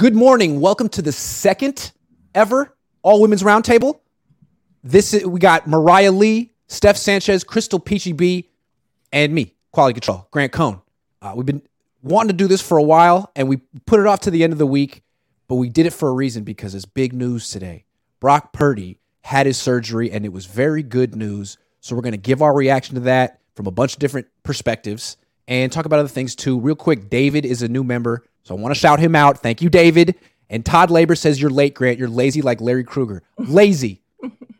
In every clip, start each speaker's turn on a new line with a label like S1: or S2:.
S1: Good morning. Welcome to the second ever All Women's Roundtable. This is, we got Miriah Lee, Steph Sanchez, Crystal Peachy B, and me, Quality Control, Grant Cohn. Uh, we've been wanting to do this for a while, and we put it off to the end of the week, but we did it for a reason because it's big news today. Brock Purdy had his surgery, and it was very good news. So we're going to give our reaction to that from a bunch of different perspectives and talk about other things too. Real quick, David is a new member, so I want to shout him out. Thank you, David. And Todd Labor says you're late, Grant. You're lazy like Larry Krueger. Lazy.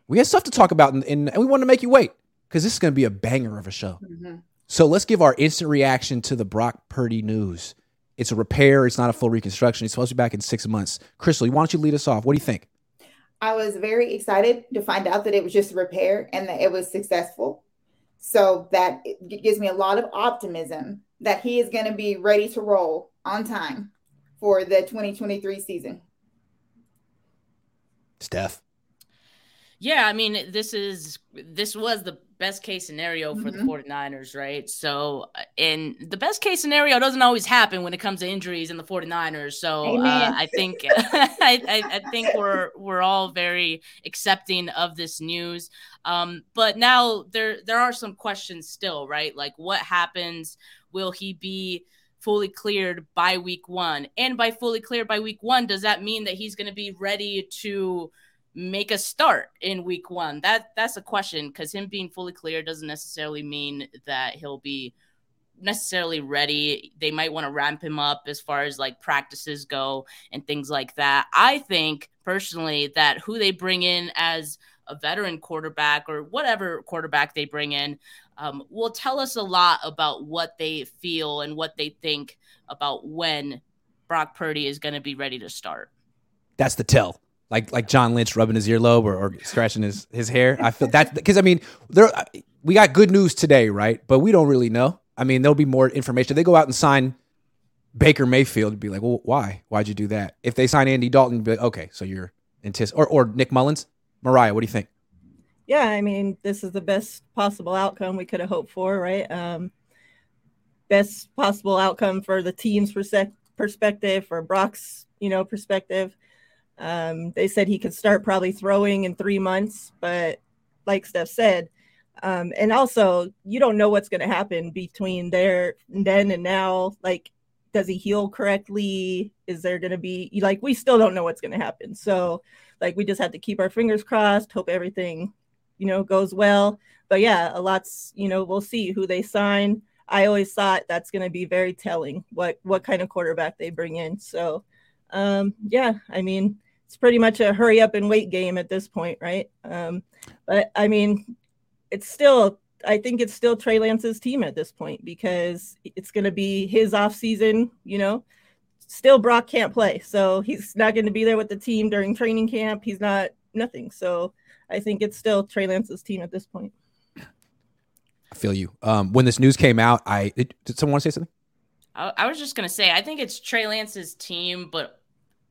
S1: we have stuff to talk about, and, and we want to make you wait because this is going to be a banger of a show. Mm-hmm. So let's give our instant reaction to the Brock Purdy news. It's a repair. It's not a full reconstruction. He's supposed to be back in six months. Crystal, why don't you lead us off? What do you think?
S2: I was very excited to find out that it was just a repair and that it was successful. So that gives me a lot of optimism that he is going to be ready to roll on time for the 2023 season.
S1: Steph.
S3: Yeah, I mean, this is this was the best case scenario for mm-hmm. the 49ers, right? So, and the best case scenario doesn't always happen when it comes to injuries in the 49ers. So, uh, I think I, I, I, think we're we're all very accepting of this news. Um, but now there there are some questions still, right? Like, what happens? Will he be fully cleared by week one? And by fully cleared by week one, does that mean that he's going to be ready to make a start in week one? That that's a question because him being fully clear doesn't necessarily mean that he'll be necessarily ready. They might want to ramp him up as far as like practices go and things like that. I think personally that who they bring in as a veteran quarterback or whatever quarterback they bring in um, will tell us a lot about what they feel and what they think about when Brock Purdy is going to be ready to start.
S1: That's the tell like like John Lynch rubbing his earlobe or, or scratching his his hair. I feel that because I mean there we got good news today, right? But we don't really know. I mean, there'll be more information. They go out and sign Baker Mayfield, be like, well, why? Why'd you do that? If they sign Andy Dalton, be like, okay, so you're antici- or or Nick Mullens, Miriah, what do you think?
S4: Yeah, I mean, this is the best possible outcome we could have hoped for, right? Um, best possible outcome for the team's perspective, for Brock's, you know, perspective. Um, they said he could start probably throwing in three months, but like Steph said, um, and also you don't know what's going to happen between there then and now. Like, does he heal correctly? Is there going to be like we still don't know what's going to happen. So, like, we just have to keep our fingers crossed, hope everything, you know, goes well. But yeah, a lot's you know we'll see who they sign. I always thought that's going to be very telling what what kind of quarterback they bring in. So um, yeah, I mean, it's pretty much a hurry up and wait game at this point, right? Um, but I mean, it's still, I think it's still Trey Lance's team at this point because it's going to be his off season, you know. Still, Brock can't play, so he's not going to be there with the team during training camp. He's not nothing. So I think it's still Trey Lance's team at this point.
S1: I feel you. Um, when this news came out, I it, did someone want to say something?
S3: I, I was just gonna say I think it's Trey Lance's team, but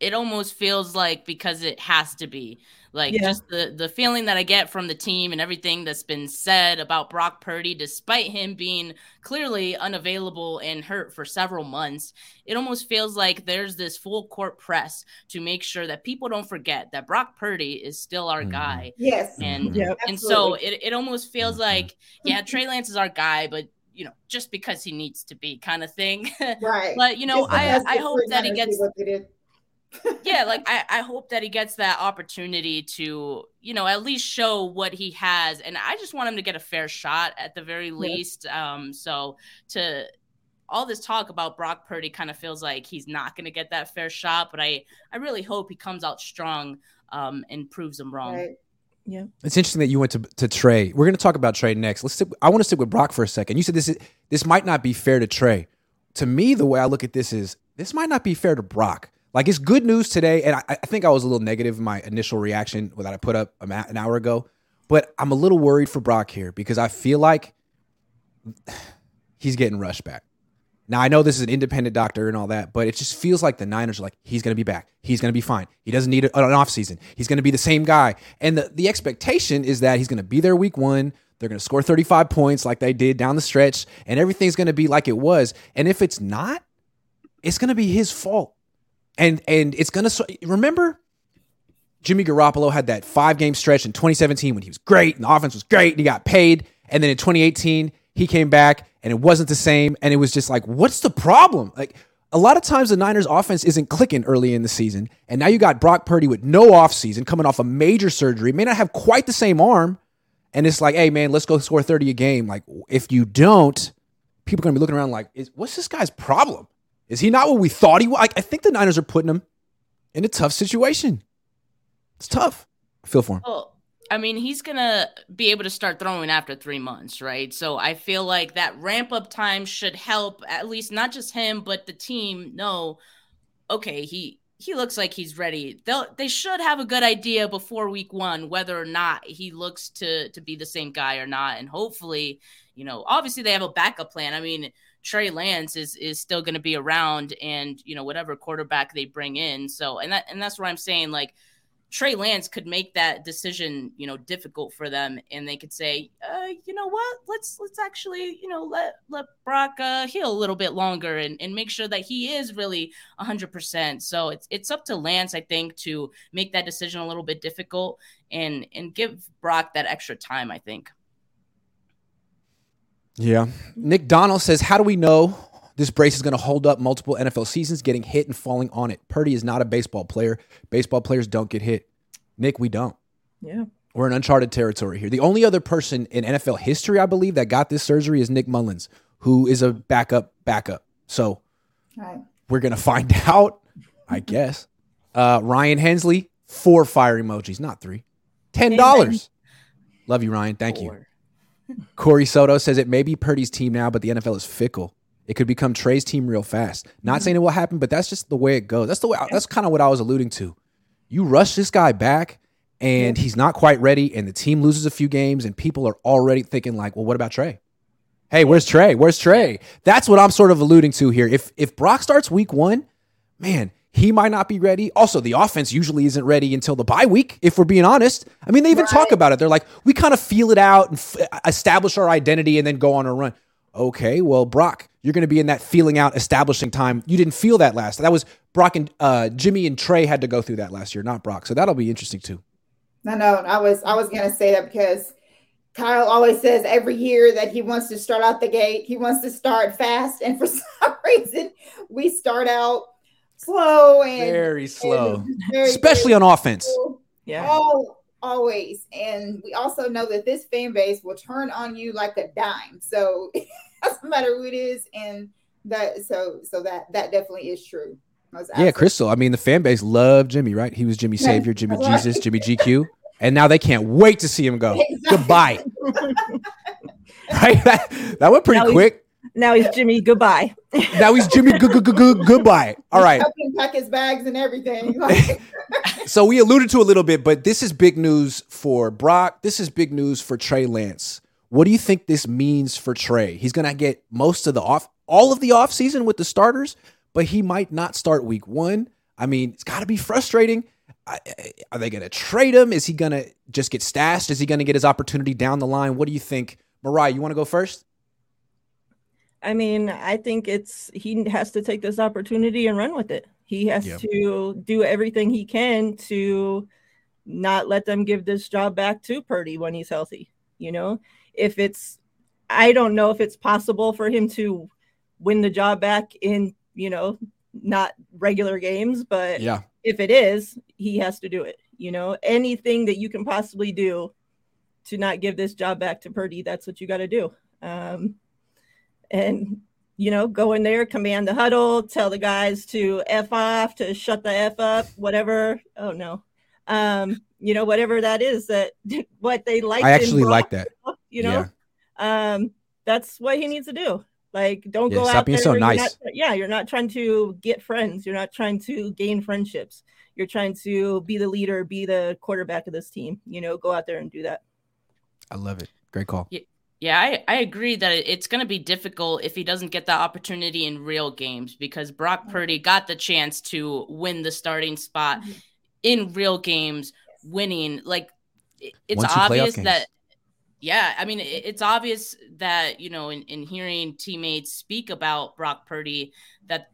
S3: it almost feels like because it has to be like yeah. just the the feeling that I get from the team and everything that's been said about Brock Purdy, despite him being clearly unavailable and hurt for several months, it almost feels like there's this full court press to make sure that people don't forget that Brock Purdy is still our mm-hmm. guy.
S2: Yes,
S3: and yep. and so it, it almost feels mm-hmm. like yeah, Trey Lance is our guy, but you know, just because he needs to be kind of thing.
S2: Right.
S3: but you know, I I hope that he gets yeah, like I, I hope that he gets that opportunity to, you know, at least show what he has. And I just want him to get a fair shot at the very least. Um, so to all this talk about Brock Purdy kind of feels like he's not going to get that fair shot, but I, I really hope he comes out strong um, and proves them wrong. Right.
S4: Yeah.
S1: It's interesting that you went to, to Trey. We're going to talk about Trey next. Let's stick, I want to stick with Brock for a second. You said this is, this might not be fair to Trey. To me, the way I look at this is this might not be fair to Brock like it's good news today, and I, I think I was a little negative in my initial reaction that I put up an hour ago. But I'm a little worried for Brock here because I feel like he's getting rushed back. Now I know this is an independent doctor and all that, but it just feels like the Niners are like he's going to be back. He's going to be fine. He doesn't need an offseason. He's going to be the same guy. And the, the expectation is that he's going to be there week 1. They're going to score 35 points like they did down the stretch and everything's going to be like it was. And if it's not, it's going to be his fault And and it's gonna remember Jimmy Garoppolo had that five game stretch in 2017 when he was great and the offense was great and he got paid. And then in 2018, he came back and it wasn't the same. And it was just like, what's the problem? Like a lot of times the Niners offense isn't clicking early in the season. And now you got Brock Purdy with no offseason coming off a major surgery, may not have quite the same arm. And it's like, hey, man, let's go score 30 a game. Like, if you don't, people are to be looking around like, what's this guy's problem? Is he not what we thought he was? Like, I think the Niners are putting him in a tough situation. It's tough. I feel for him.
S3: Well, I mean, he's gonna be able to start throwing after three months, right? So I feel like that ramp up time should help at least not just him, but the team know, okay, he he looks like he's ready. They'll they should have a good idea before week one whether or not he looks to to be the same guy or not. And hopefully, you know, obviously they have a backup plan. I mean, Trey Lance is is still going to be around, and you know whatever quarterback they bring in. So and that and that's what I'm saying. Like Trey Lance could make that decision, you know, difficult for them, and they could say, uh, you know what, let's let's actually, you know, let let Brock uh, heal a little bit longer and, and make sure that he is really hundred percent. So it's it's up to Lance, I think, to make that decision a little bit difficult and and give Brock that extra time. I think.
S1: Yeah, Nick Donald says, "How do we know this brace is going to hold up multiple NFL seasons, getting hit and falling on it. Purdy is not a baseball player. Baseball players don't get hit. Nick, we don't.
S4: Yeah.
S1: We're in uncharted territory here. The only other person in NFL history, I believe, that got this surgery is Nick Mullens, who is a backup backup. So right. we're going to find out, I guess. Uh, Ryan Hensley, four fire emojis, not three. $10. Amen. Love you, Ryan. Thank four. you. Corey Soto says it may be Purdy's team now, but the NFL is fickle. It could become Trey's team real fast. Not mm-hmm. saying it will happen, but that's just the way it goes. That's the way. That's kind of what I was alluding to. You rush this guy back, and he's not quite ready, and the team loses a few games, and people are already thinking like, "Well, what about Trey? Hey, where's Trey? Where's Trey?" That's what I'm sort of alluding to here. If if Brock starts week one, man, he might not be ready. Also, the offense usually isn't ready until the bye week, if we're being honest. I mean, they even right. talk about it. They're like, we kind of feel it out and f- establish our identity and then go on a run. Okay, well, Brock, you're going to be in that feeling out, establishing time. You didn't feel that last. That was Brock and uh, Jimmy and Trey had to go through that last year, not Brock. So that'll be interesting too.
S2: No, no, I was I was going to say that because Kyle always says every year that he wants to start out the gate. He wants to start fast, and for some reason, we start out slow and
S1: very slow, and very, especially very on offense.
S2: Yeah. Oh, always. And we also know that this fan base will turn on you like a dime. So it doesn't matter who it is. And that so so that that definitely is true.
S1: Yeah, Crystal. I mean, the fan base loved Jimmy, right? He was Jimmy Savior, Jimmy Jesus, Jimmy GQ. And now they can't wait to see him go. Exactly. Goodbye. right? That, that went pretty
S4: now
S1: quick.
S4: Now he's Jimmy. Goodbye.
S1: now he's Jimmy. Goodbye. All right.
S2: Helping pack his bags and everything.
S1: so we alluded to a little bit, but this is big news for Brock. This is big news for Trey Lance. What do you think this means for Trey? He's going to get most of the off, all of the off season with the starters, but he might not start week one. I mean, it's got to be frustrating. Are they going to trade him? Is he going to just get stashed? Is he going to get his opportunity down the line? What do you think? Miriah, you want to go first?
S4: I mean, I think it's he has to take this opportunity and run with it. He has yep. to do everything he can to not let them give this job back to Purdy when he's healthy. You know, if it's, I don't know if it's possible for him to win the job back in, you know, not regular games, but
S1: yeah,
S4: if it is, he has to do it. You know, anything that you can possibly do to not give this job back to Purdy, that's what you got to do. Um, and you know, go in there, command the huddle, tell the guys to f off, to shut the f up, whatever. Oh no, um, you know, whatever that is that what they like.
S1: I actually like that.
S4: You know, yeah. um, that's what he needs to do. Like, don't yeah, go out
S1: being
S4: there.
S1: so nice.
S4: Not, yeah, you're not trying to get friends. You're not trying to gain friendships. You're trying to be the leader, be the quarterback of this team. You know, go out there and do that.
S1: I love it. Great call.
S3: Yeah. Yeah, I, I agree that it's going to be difficult if he doesn't get the opportunity in real games because Brock mm-hmm. Purdy got the chance to win the starting spot mm-hmm. in real games, winning. Like, it's obvious that, yeah, I mean, it's obvious that, you know, in, in hearing teammates speak about Brock Purdy, that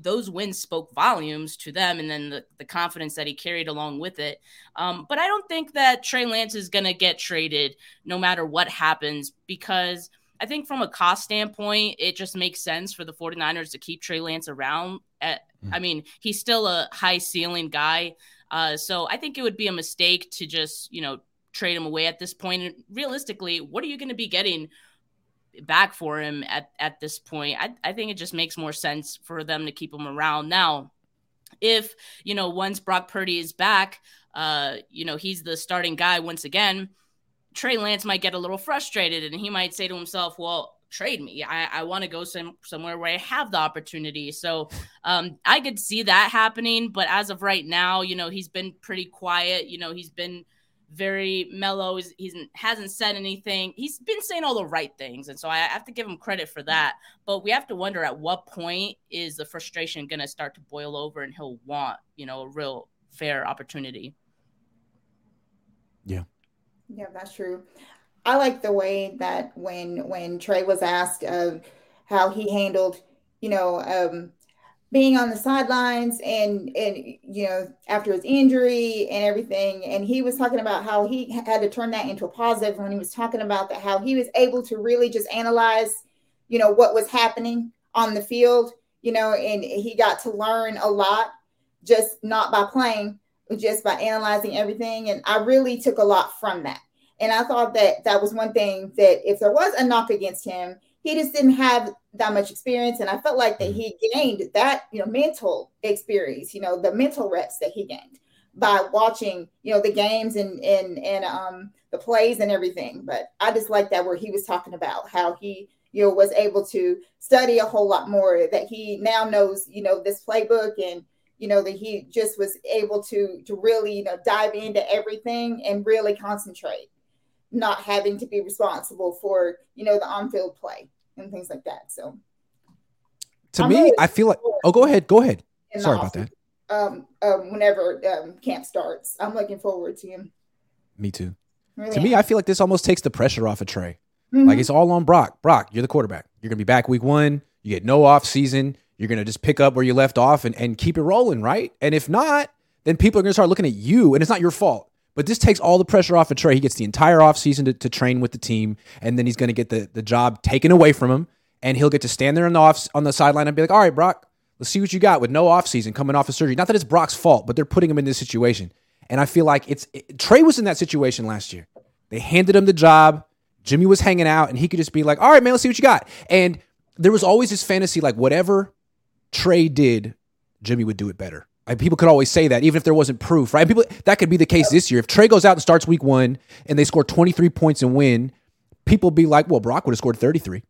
S3: those wins spoke volumes to them and then the, the confidence that he carried along with it. Um, but I don't think that Trey Lance is going to get traded no matter what happens because I think from a cost standpoint, it just makes sense for the 49ers to keep Trey Lance around. At, I mean, he's still a high ceiling guy. Uh, so I think it would be a mistake to just, you know, trade him away at this point. And realistically, what are you going to be getting back for him at, at this point. I, I think it just makes more sense for them to keep him around. Now, if, you know, once Brock Purdy is back, uh, you know, he's the starting guy once again, Trey Lance might get a little frustrated and he might say to himself, well, trade me. I, I want to go some, somewhere where I have the opportunity. So um, I could see that happening. But as of right now, you know, he's been pretty quiet. You know, he's been very mellow. He's, he's hasn't said anything. He's been saying all the right things, and so I have to give him credit for that. But we have to wonder at what point is the frustration going to start to boil over, and he'll want you know a real fair opportunity.
S1: Yeah,
S2: yeah, that's true. I like the way that when when Trey was asked of how he handled, you know, um, being on the sidelines and and you know after his injury and everything. And he was talking about how he had to turn that into a positive when he was talking about that how he was able to really just analyze you know what was happening on the field you know and he got to learn a lot just not by playing just by analyzing everything. And i really took a lot from that. And i thought that that was one thing that if there was a knock against him he just didn't have that much experience. And i felt like that mm-hmm. he gained that you know mental experience you know the mental reps that he gained by watching you know the games and and and um the plays and everything. But i just like that where he was talking about how he you know was able to study a whole lot more that he now knows you know this playbook and you know that he just was able to to really you know dive into everything and really concentrate not having to be responsible for you know the on-field play and things like that. So
S1: to I'm me, I feel like oh go ahead, go ahead. Sorry about that.
S2: Um, um whenever um camp starts. I'm looking forward to him.
S1: Me too. Really to me, I feel like this almost takes the pressure off of Trey. Mm-hmm. Like it's all on Brock. Brock, you're the quarterback. You're gonna be back week one. You get no off season. You're gonna just pick up where you left off and, and keep it rolling, right? And if not, then people are gonna start looking at you, and it's not your fault. But this takes all the pressure off of Trey. He gets the entire offseason to, to train with the team, and then he's going to get the, the job taken away from him, and he'll get to stand there on the off on the sideline and be like, "All right, Brock, let's see what you got with no offseason coming off of surgery." Not that it's Brock's fault, but they're putting him in this situation, and I feel like it's it, Trey was in that situation last year. They handed him the job. Jimmy was hanging out, and he could just be like, "All right, man, let's see what you got." And there was always this fantasy, like whatever Trey did, Jimmy would do it better people could always say that, even if there wasn't proof, right? People that could be the case this year. If Trey goes out and starts week one and they score 23 points and win, people be like, well, Brock would have scored 33.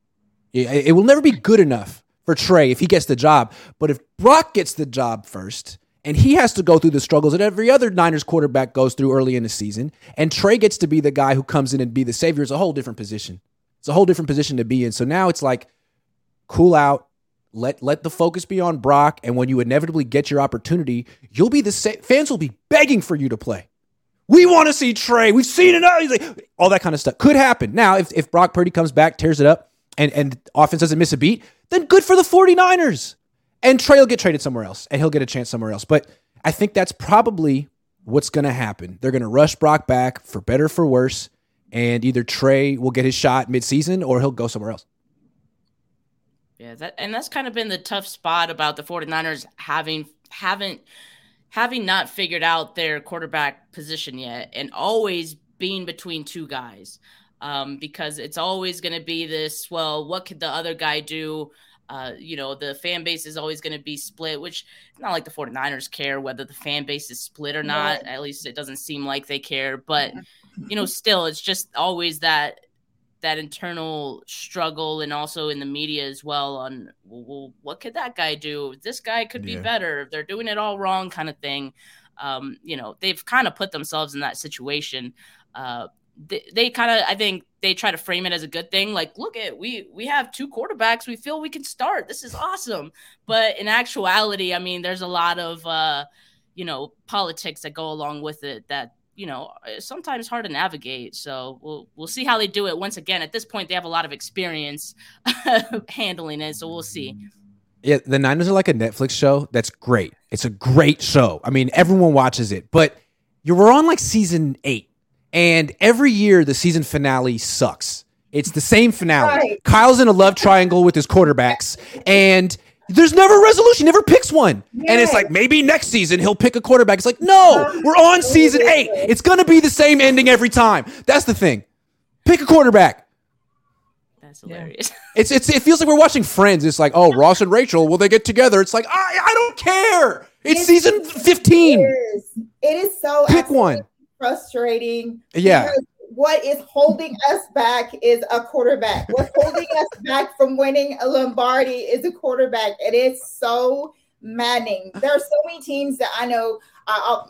S1: It, it will never be good enough for Trey if he gets the job. But if Brock gets the job first, and he has to go through the struggles that every other Niners quarterback goes through early in the season, and Trey gets to be the guy who comes in and be the savior, it's a whole different position. It's a whole different position to be in. So now it's like, cool out, let let the focus be on Brock, and when you inevitably get your opportunity, you'll be the sa- fans will be begging for you to play. We want to see Trey. We've seen it. All that kind of stuff could happen. Now, if, if Brock Purdy comes back, tears it up, and, and offense doesn't miss a beat, then good for the 49ers. And Trey will get traded somewhere else, and he'll get a chance somewhere else. But I think that's probably what's going to happen. They're going to rush Brock back for better for worse, and either Trey will get his shot midseason or he'll go somewhere else.
S3: Yeah, that and that's kind of been the tough spot about the 49ers having haven't having not figured out their quarterback position yet and always being between two guys. Um, because it's always going to be this, well, what could the other guy do? Uh, you know, the fan base is always going to be split, which not like the 49ers care whether the fan base is split or not. At least it doesn't seem like they care. But, you know, still, it's just always that that internal struggle and also in the media as well on well, what could that guy do? This guy could be better. They're doing it all wrong kind of thing. Um, you know they've kind of put themselves in that situation. Uh, they, they kind of i think they try to frame it as a good thing like look at we we have two quarterbacks. We feel we can start. This is awesome. But in actuality i mean there's a lot of uh, you know politics that go along with it that you know uh, sometimes hard to navigate so we'll we'll see how they do it once again at this point they have a lot of experience handling it so we'll see
S1: Yeah, the Niners are like a Netflix show that's great. It's a great show. I mean, everyone watches it, but you were on like season eight, and every year the season finale sucks. It's the same finale.
S2: Right.
S1: Kyle's in a love triangle with his quarterbacks, and there's never a resolution. He never picks one, and it's like maybe next season he'll pick a quarterback. It's like no, we're on season eight. It's gonna be the same ending every time. That's the thing. Pick a quarterback.
S3: That's hilarious.
S1: It's it's it feels like we're watching Friends. It's like, oh, Ross and Rachel, will they get together? It's like, I I don't care. It's
S2: It's-
S1: season fifteen.
S2: is. It is so
S1: Pick one.
S2: frustrating.
S1: Yeah.
S2: What is holding us back is a quarterback. What's holding us back from winning a Lombardi is a quarterback. And It is so maddening. There are so many teams that I know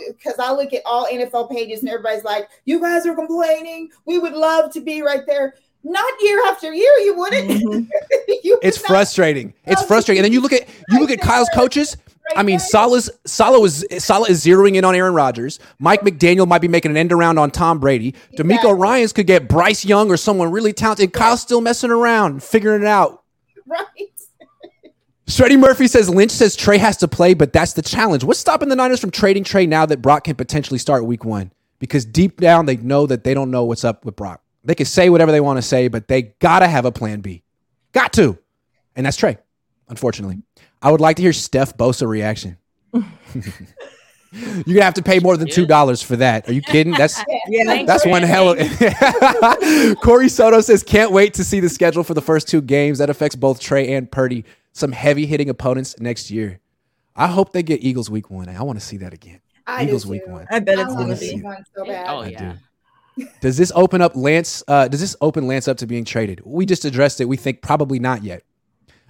S2: because I look at all NFL pages and everybody's like, "You guys are complaining. We would love to be right there." Not year after year, you wouldn't.
S4: Mhm.
S2: You
S1: It's
S2: would
S1: frustrating. It's frustrating. And then you look at you look at Kyle's coaches. I mean. Salah's Salah was Salah is zeroing in on Aaron Rodgers. Mike McDaniel might be making an end around on Tom Brady.
S2: DeMeco.
S1: Ryans could get Bryce Young or someone really talented. Kyle's still messing around, figuring it out.
S2: right.
S1: Shreddy Murphy says Lynch says Trey has to play, but that's the challenge. What's stopping the Niners from trading Trey now that Brock can potentially start week one? Because deep down they know that they don't know what's up with Brock. They can say whatever they want to say, but they gotta have a plan B. Got to. And that's Trey, unfortunately. I would like to hear Steph Bosa reaction. You're gonna have to pay more than two dollars for that. Are you kidding? That's
S4: Yeah.
S1: that's one hell of Corey Soto says, can't wait to see the schedule for the first two games. That affects both Trey and Purdy. Some heavy hitting opponents next year. I hope they get Eagles week one. I want to see that again.
S2: I
S1: Eagles week one.
S4: I bet it's
S2: want
S4: gonna
S2: to
S1: see
S2: see
S4: be.
S2: one so bad.
S3: Oh
S1: I
S3: yeah.
S1: Does this open up Lance? Uh, does this open Lance up to being traded? We just addressed it. We think probably not yet.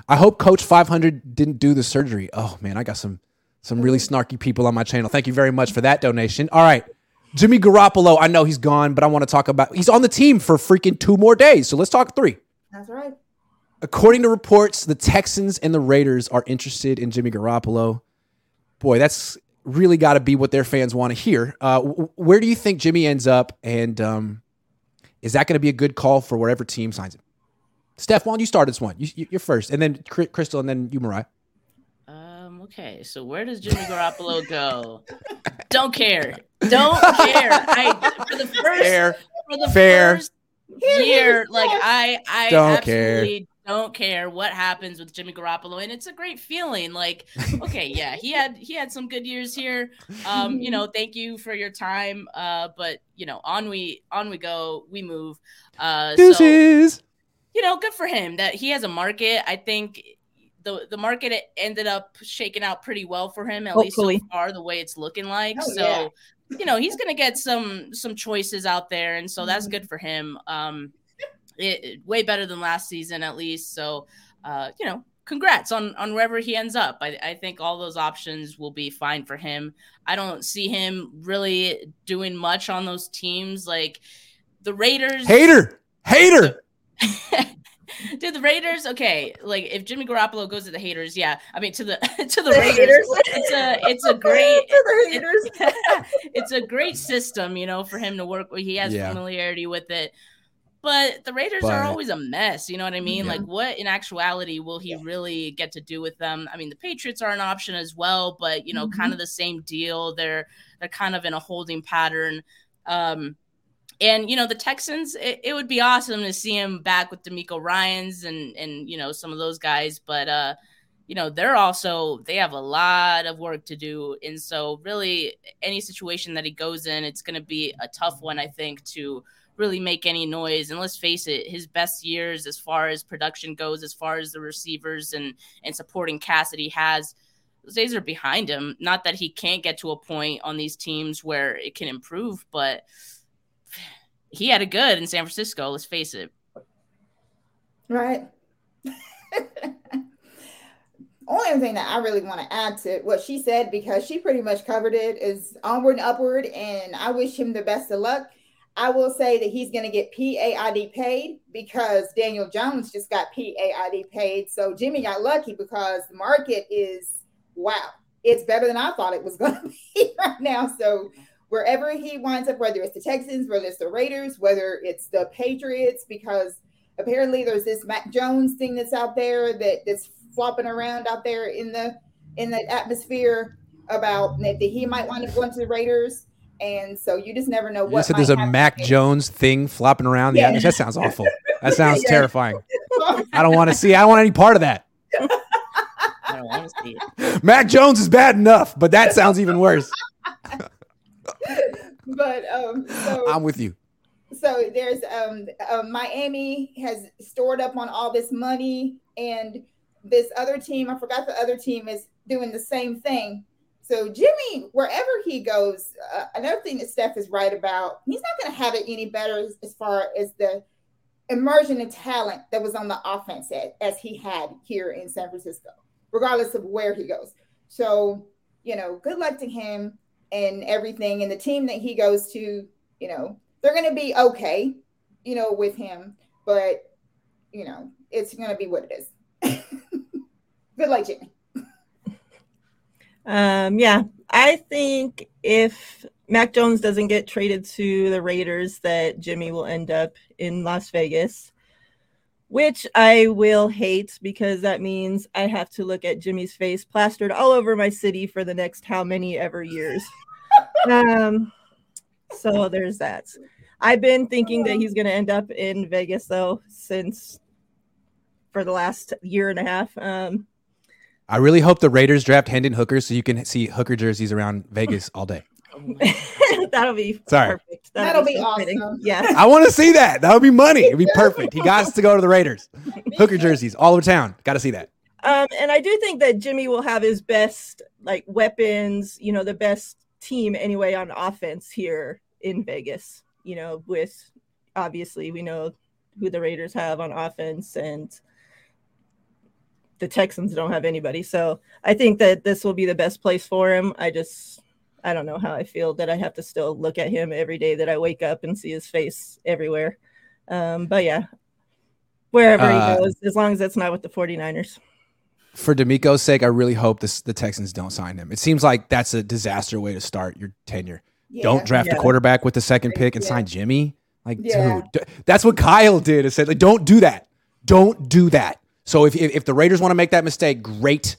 S1: I hope Coach 500 didn't do the surgery. Oh man, I got some some really snarky people on my channel. Thank you very much for that donation. All right. Jimmy Garoppolo, I know he's gone, but I want to talk about he's on the team for freaking two more days. So let's talk three.
S2: That's right.
S1: According to reports, the Texans and the Raiders are interested in Jimmy Garoppolo. Boy, that's really got to be what their fans want to hear. Uh, where do you think Jimmy ends up, and um, is that going to be a good call for whatever team signs him? Steph, why don't you start this one? You, you're first, and then Crystal, and then you, Miriah.
S3: Um, okay, so where does Jimmy Garoppolo go? Don't care. Don't care. I for the first
S1: Fair.
S3: for the
S1: Fair.
S3: first year, like I I
S1: Don't care.
S3: absolutely don't care what happens with Jimmy Garoppolo, and it's a great feeling. Like, okay, yeah, he had he had some good years here. Um, you know, thank you for your time. Uh, but you know, on we on we go, we move. Uh, so
S1: Deuces.
S3: You know, good for him that he has a market. I think the the market ended up shaking out pretty well for him, at
S4: Hopefully.
S3: least so far, the way it's looking like.
S2: Oh,
S3: so,
S2: yeah.
S3: you know, he's gonna get some some choices out there, and so that's
S2: Mhm.
S3: good for him. Um, it, it- way better than last season, at least. So, uh, you know. Congrats on on wherever he ends up. I, I think all those options will be fine for him. I don't see him really doing much on those teams like the Raiders.
S1: Hater. Hater.
S3: Dude, the Raiders, okay. Like if Jimmy Garoppolo goes to the haters, yeah. I mean to the to the,
S4: The
S3: Raiders.
S4: haters.
S3: It's a it's a great
S4: To the haters.
S3: it's, it's a great system, you know, for him to work with. He has
S1: Yeah.
S3: familiarity with it. But the Raiders
S1: But-
S3: are always a mess, you know what I mean?
S1: Yeah.
S3: Like what in actuality will he really get to do with them? I mean, the Patriots are an option as well, but you know,
S2: Mhm.
S3: kind of the same deal. They're they're kind of in a holding pattern. Um and you know the Texans, it, it would be awesome to see him back with DeMeco Ryans and and you know some of those guys, but uh, you know they're also they have a lot of work to do, and so really any situation that he goes in, it's going to be a tough one, I think, to really make any noise. And let's face it, his best years as far as production goes, as far as the receivers and and supporting he has. Those days are behind him. Not that he can't get to a point on these teams where it can improve, but he had a good in San Francisco. Let's face it.
S2: Right. Only other thing that I really want to add to what she said, because she pretty much covered it, is onward and upward. And I wish him the best of luck. I will say that he's going to get PAID paid because Daniel Jones just got PAID paid. So Jimmy got lucky because the market is wow, it's better than I thought it was going to be right now. So wherever he winds up, whether it's the Texans, whether it's the Raiders, whether it's the Patriots, because apparently there's this Mac Jones thing that's out there that that's flopping around out there in the in the atmosphere about that he might wind up going to the Raiders. And so you just never know
S1: You
S2: what.
S1: said there's a
S2: might
S1: Mac
S2: happen.
S1: Jones thing flopping around the
S2: Yeah.
S1: atmosphere. That sounds awful. That sounds
S2: Yeah.
S1: terrifying. I don't want to see. I don't want any part of that.
S3: I don't want to see it.
S1: Mac Jones is bad enough, but that sounds even worse.
S2: But um, so
S1: I'm with you.
S2: so there's um uh, Miami has stored up on all this money, and this other team, I forgot the other team is doing the same thing. So Jimmy, wherever he goes, uh, another thing that Steph is right about, he's not going to have it any better as, as far as the immersion and talent that was on the offense as, as he had here in San Francisco, regardless of where he goes. So you know, good luck to him and everything, and the team that he goes to, you know, they're going to be okay, you know, with him, but you know, it's going to be what it is. Good luck, Jimmy.
S4: Um, yeah, I think if Mac Jones doesn't get traded to the Raiders, that Jimmy will end up in Las Vegas, which I will hate because that means I have to look at Jimmy's face plastered all over my city for the next how many ever years. um, so there's that. I've been thinking that he's going to end up in Vegas though since for the last year and a half. Um,
S1: I really hope the Raiders draft Hendon Hooker so you can see Hooker jerseys around Vegas all day.
S4: That'll be
S1: Sorry.
S4: perfect.
S2: That'll be
S4: so fitting.
S2: awesome.
S4: Yeah.
S1: I want to see that. That would be money. It'd be perfect. He got us to go to the Raiders. Hooker jerseys all over town. Got to see that.
S4: Um, and I do think that Jimmy will have his best like weapons, you know, the best team anyway on offense here in Vegas. You know, with obviously we know who the Raiders have on offense and the Texans don't have anybody. So I think that this will be the best place for him. I just I don't know how I feel that I have to still look at him every day that I wake up and see his face everywhere. Um, but yeah, wherever
S1: Uh,
S4: he goes, as long as it's not with the 49ers.
S1: For DeMeco's sake, I really hope this, the Texans don't sign him. It seems like that's a disaster way to start your tenure.
S2: Yeah.
S1: Don't draft
S4: Yeah.
S1: a quarterback with the second pick and
S2: Yeah.
S1: sign Jimmy. Like, dude, that's what Kyle did. It said, like, don't do that. Don't do that. So if, if, if the Raiders want to make that mistake, great.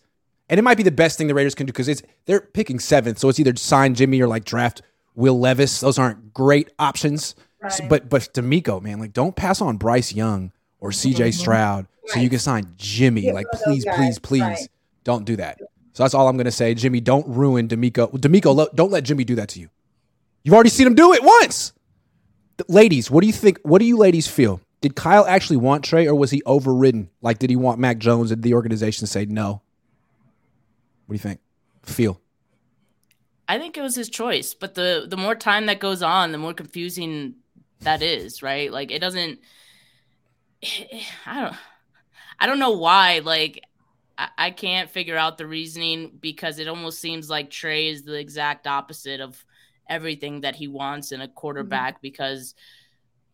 S1: And it might be the best thing the Raiders can do because it's they're picking seventh. So it's either sign Jimmy or like draft Will Levis. Those aren't great options. So-
S2: Right.
S1: but but DeMeco, man, like don't pass on Bryce Young or CJ Stroud so you can sign Jimmy. Like please,
S2: guys.
S1: please, please,
S2: Right.
S1: don't do that. So that's all I'm gonna say. Jimmy, don't ruin DeMeco. DeMeco, lo- don't let Jimmy do that to you. You've already seen him do it once. Ladies, what do you think? What do you ladies feel? Did Kyle actually want Trey, or was he overridden? Like, did he want Mac Jones? Did the organization say no? What do you think? Feel?
S3: I think it was his choice, but the the more time that goes on, the more confusing that is, right? Like it doesn't I don't I don't know why like I, I can't figure out the reasoning because it almost seems like Trey is the exact opposite of everything that he wants in a quarterback mm-hmm. because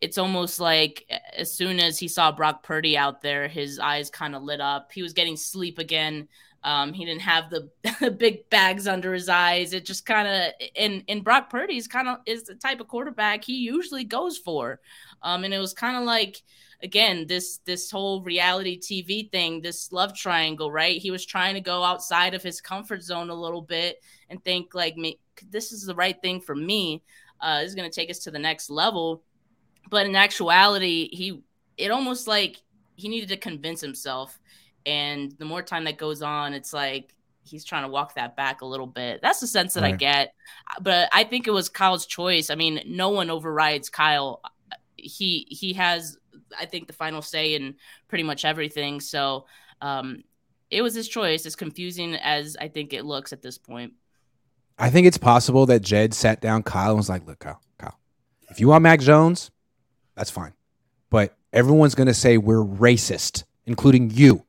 S3: it's almost like as soon as he saw Brock Purdy out there, his eyes kind of lit up. He was getting sleep again. Um, he didn't have the big bags under his eyes. It just kind of and and Brock Purdy's kind of is the type of quarterback he usually goes for. Um, and it was kind of like again this this whole reality TV thing, this love triangle, right? He was trying to go outside of his comfort zone a little bit and think like me, this is the right thing for me. Uh, this is going to take us to the next level. But in actuality, he it almost like he needed to convince himself. And the more time that goes on it's like he's trying to walk that back a little bit. That's the sense that i get. But i think it was kyle's choice. I mean no one overrides kyle. He he has i think the final say in pretty much everything. So um it was his choice. As confusing as i think it looks at this point.
S1: I think it's possible that Jed sat down Kyle and was like, "Look, Kyle, Kyle, if you want Mac Jones, that's fine, but everyone's gonna say we're racist, including you.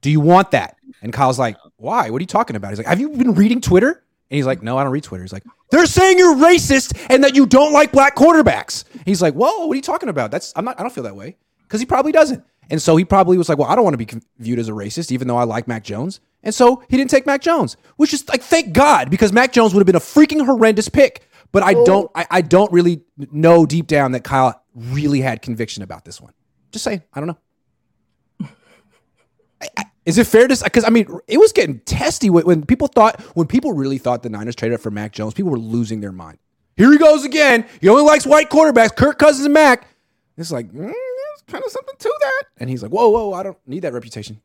S1: Do you want that?" And Kyle's like, "Why? What are you talking about?" He's like, "Have you been reading Twitter?" And he's like, "No, I don't read Twitter." He's like, "They're saying you're racist and that you don't like black quarterbacks." He's like, "Whoa, what are you talking about? That's I'm not. I don't feel that way." Because he probably doesn't. And so he probably was like, well, I don't want to be viewed as a racist, even though I like Mac Jones. And so he didn't take Mac Jones, which is like, thank God, because Mac Jones would have been a freaking horrendous pick. But I oh. don't, I, I don't really know deep down that Kyle really had conviction about this one. Just saying, I don't know. I, I, Is it fair to say? Because I mean, it was getting testy when, when people thought when people really thought the Niners traded up for Mac Jones. People were losing their mind. Here he goes again. He only likes white quarterbacks. Kirk Cousins and Mac. It's like mm, there's kind of something to that. And he's like, whoa, whoa, I don't need that reputation.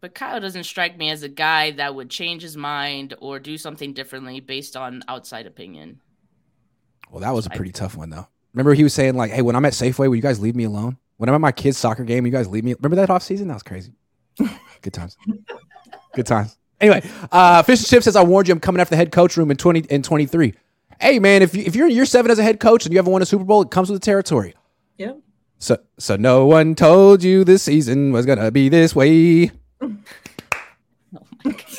S3: But Kyle doesn't strike me as a guy that would change his mind or do something differently based on outside opinion.
S1: Well, that was a pretty tough one though. Remember he was saying like, "Hey, when I'm at Safeway, will you guys leave me alone? When I'm at my kids' soccer game, you guys leave me." Remember that off season? That was crazy. Good times. Good times. Anyway, uh, Fish and Chip says, "I warned you. I'm coming after the head coach room in 20 in 23." Hey, man, if you, if you're in year seven as a head coach and you haven't won a Super Bowl, it comes with the territory.
S4: Yep.
S1: So so no one told you this season was gonna be this way.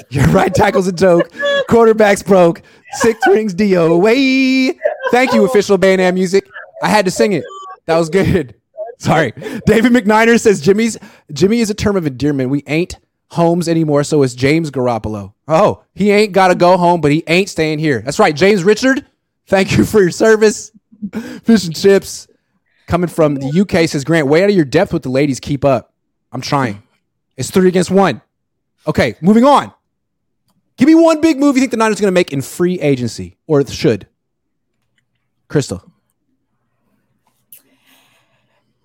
S1: Your right tackle's a joke. Quarterback's broke. Six rings do DOA. Thank you, official band and music. I had to sing it. That was good. Sorry. David McNiner says Jimmy's Jimmy is a term of endearment. We ain't homes anymore, so it's James Garoppolo. Oh, he ain't gotta go home, but he ain't staying here. That's right, James Richard. Thank you for your service. Fish and chips. Coming from the UK says Grant, way out of your depth with the ladies. Keep up. I'm trying. It's three against one. Okay, moving on. Give me one big move you think the Niners are going to make in free agency, or should. Crystal.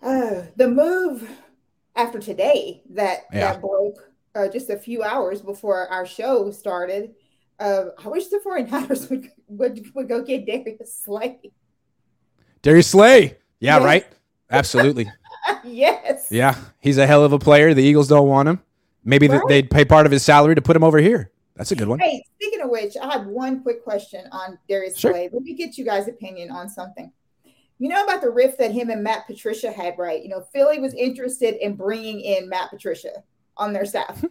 S2: Uh, the move after today that
S1: Yeah.
S2: that broke uh, just a few hours before our show started. Uh, I wish the 49ers would, would would go get Darius Slay.
S1: Darius Slay. Yeah,
S2: Yeah.
S1: right? Absolutely.
S2: yes.
S1: Yeah, he's a hell of a player. The Eagles don't want him. Maybe
S2: Right.
S1: they'd pay part of his salary to put him over here. That's a good one.
S2: Hey, speaking of which, I have one quick question on Darius
S1: Sure.
S2: Slay. Let me get you guys' opinion on something. You know about the rift that him and Matt Patricia had, right? You know, Philly was interested in bringing in Matt Patricia on their staff.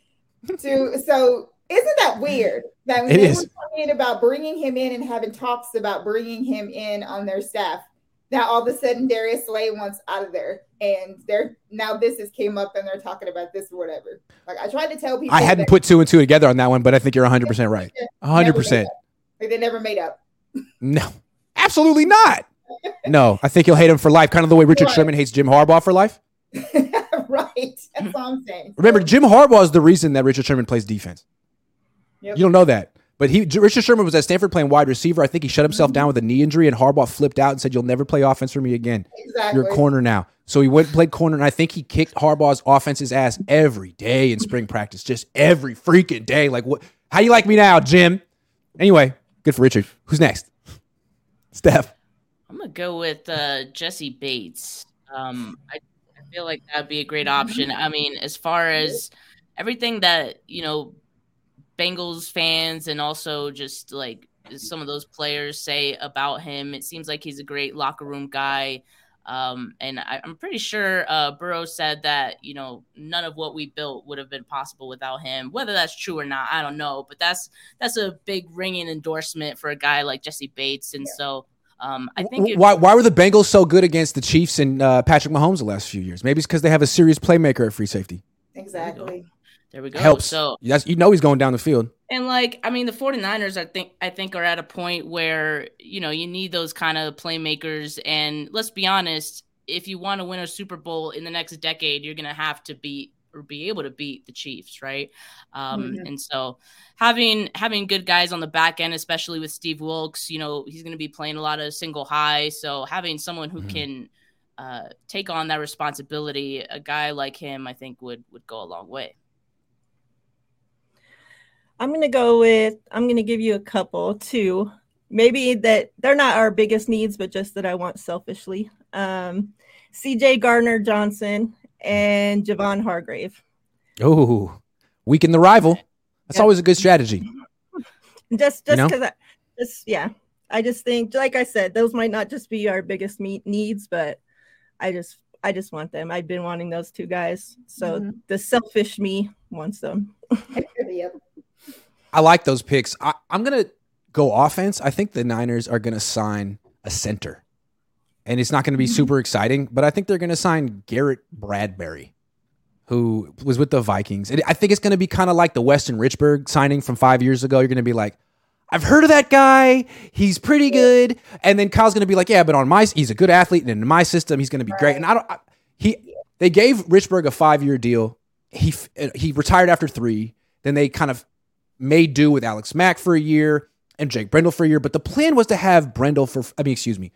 S2: to so isn't that weird that when
S1: It
S2: they
S1: is.
S2: were talking about bringing him in and having talks about bringing him in on their staff, now all of a sudden Darius Slay wants out of there, and they're now this has came up and they're talking about this or whatever. Like I tried to tell people,
S1: I hadn't put two and two together on that one, but I think you're 100% right. 100%.
S2: Like they never made up.
S1: No, absolutely not. No, I think you'll hate him for life, kind of the way Richard
S2: Right.
S1: Sherman hates Jim Harbaugh for life.
S2: right. That's all I'm saying.
S1: Remember, Jim Harbaugh is the reason that Richard Sherman plays defense.
S2: Yep.
S1: You don't know that. But he, Richard Sherman was at Stanford playing wide receiver. I think he shut himself mm-hmm. down with a knee injury, and Harbaugh flipped out and said, "You'll never play offense for me again.
S2: exactly.
S1: You're a corner now." So he went and played corner, and I think he kicked Harbaugh's offense's ass every day in spring practice, just every freaking day. Like, what? How do you like me now, Jim? Anyway, good for Richard. Who's next? Steph.
S3: I'm gonna go with uh, Jessie Bates. Um, I, I feel like that'd be a great option. I mean, as far as everything that you know, Bengals fans and also just like some of those players say about him, it seems like he's a great locker room guy. Um, and I, I'm pretty sure uh, Burrow said that you know none of what we built would have been possible without him. Whether that's true or not, I don't know. But that's that's a big ringing endorsement for a guy like Jessie Bates, and so. Um, I think it-
S1: Why, why were the Bengals so good against the Chiefs and uh, Patrick Mahomes the last few years? Maybe it's because they have a serious playmaker at free safety.
S2: Exactly.
S3: there we go.
S1: Helps.
S3: So
S1: That's, you know he's going down the field.
S3: and like I mean the 49ers I think I think are at a point where you know you need those kind of playmakers and let's be honest if you want to win a Super Bowl in the next decade you're going to have to beat or be able to beat the Chiefs, right? Um,
S2: Mhm.
S3: And so having having good guys on the back end, especially with Steve Wilks, you know he's going to be playing a lot of single high. So having someone who
S1: Mhm.
S3: can uh, take on that responsibility, a guy like him, I think would would go a long way.
S4: I'm gonna go with I'm gonna give you a couple two. Maybe that they're not our biggest needs, but just that I want selfishly. Um, CJ Gardner Johnson and Javon Hargrave.
S1: Oh, weaken the rival. That's
S4: Yeah.
S1: always a good strategy.
S4: Just just
S1: know?
S4: because I just yeah. I just think like I said, those might not just be our biggest me- needs, but I just I just want them. I've been wanting those two guys. So
S2: Mhm.
S4: the selfish me wants them.
S2: yep.
S1: I like those picks. I, I'm gonna go offense. I think the Niners are gonna sign a center, and it's not gonna be super exciting. But I think they're gonna sign Garrett Bradbury, who was with the Vikings. And I think it's gonna be kind of like the Weston Richburg signing from five years ago. You're gonna be like, I've heard of that guy. He's pretty good. And then Kyle's gonna be like, yeah, but on my he's a good athlete, and in my system, he's gonna be great. And I don't. I, he they gave Richburg a five year deal. he uh, he retired after three. Then they kind of made do with Alex Mack for a year and Jake Brendel for a year. But the plan was to have Brendel for, I mean, excuse me,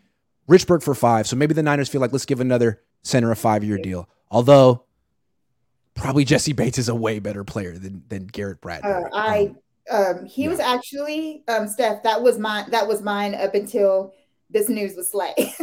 S1: Richburg for five. So maybe the Niners feel like let's give another center a five year deal. Although probably Jessie Bates is a way better player than than Garrett Bradbury.
S2: Uh, I um, he yeah. was actually um, Steph. That was mine. That was mine up until this news was Slay.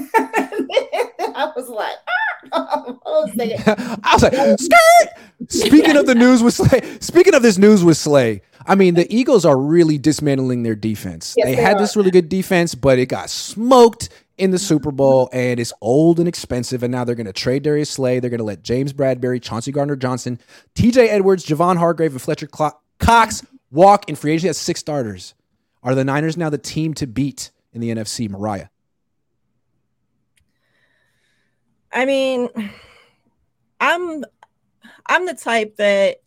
S2: I was like, ah, I
S1: was like, skirt. Speaking of the news with Slay, speaking of this news with Slay, I mean the Eagles are really dismantling their defense. Yes, they, they, had are. this really good defense, but it got smoked in the Super Bowl, and it's old and expensive. And now they're going to trade Darius Slay. They're going to let James Bradberry, Chauncey Gardner Johnson, T.J. Edwards, Javon Hargrave, and Fletcher Cox walk in free agency. Has six starters. Are the Niners now the team to beat in the NFC? Miriah.
S4: I mean, I'm I'm the type that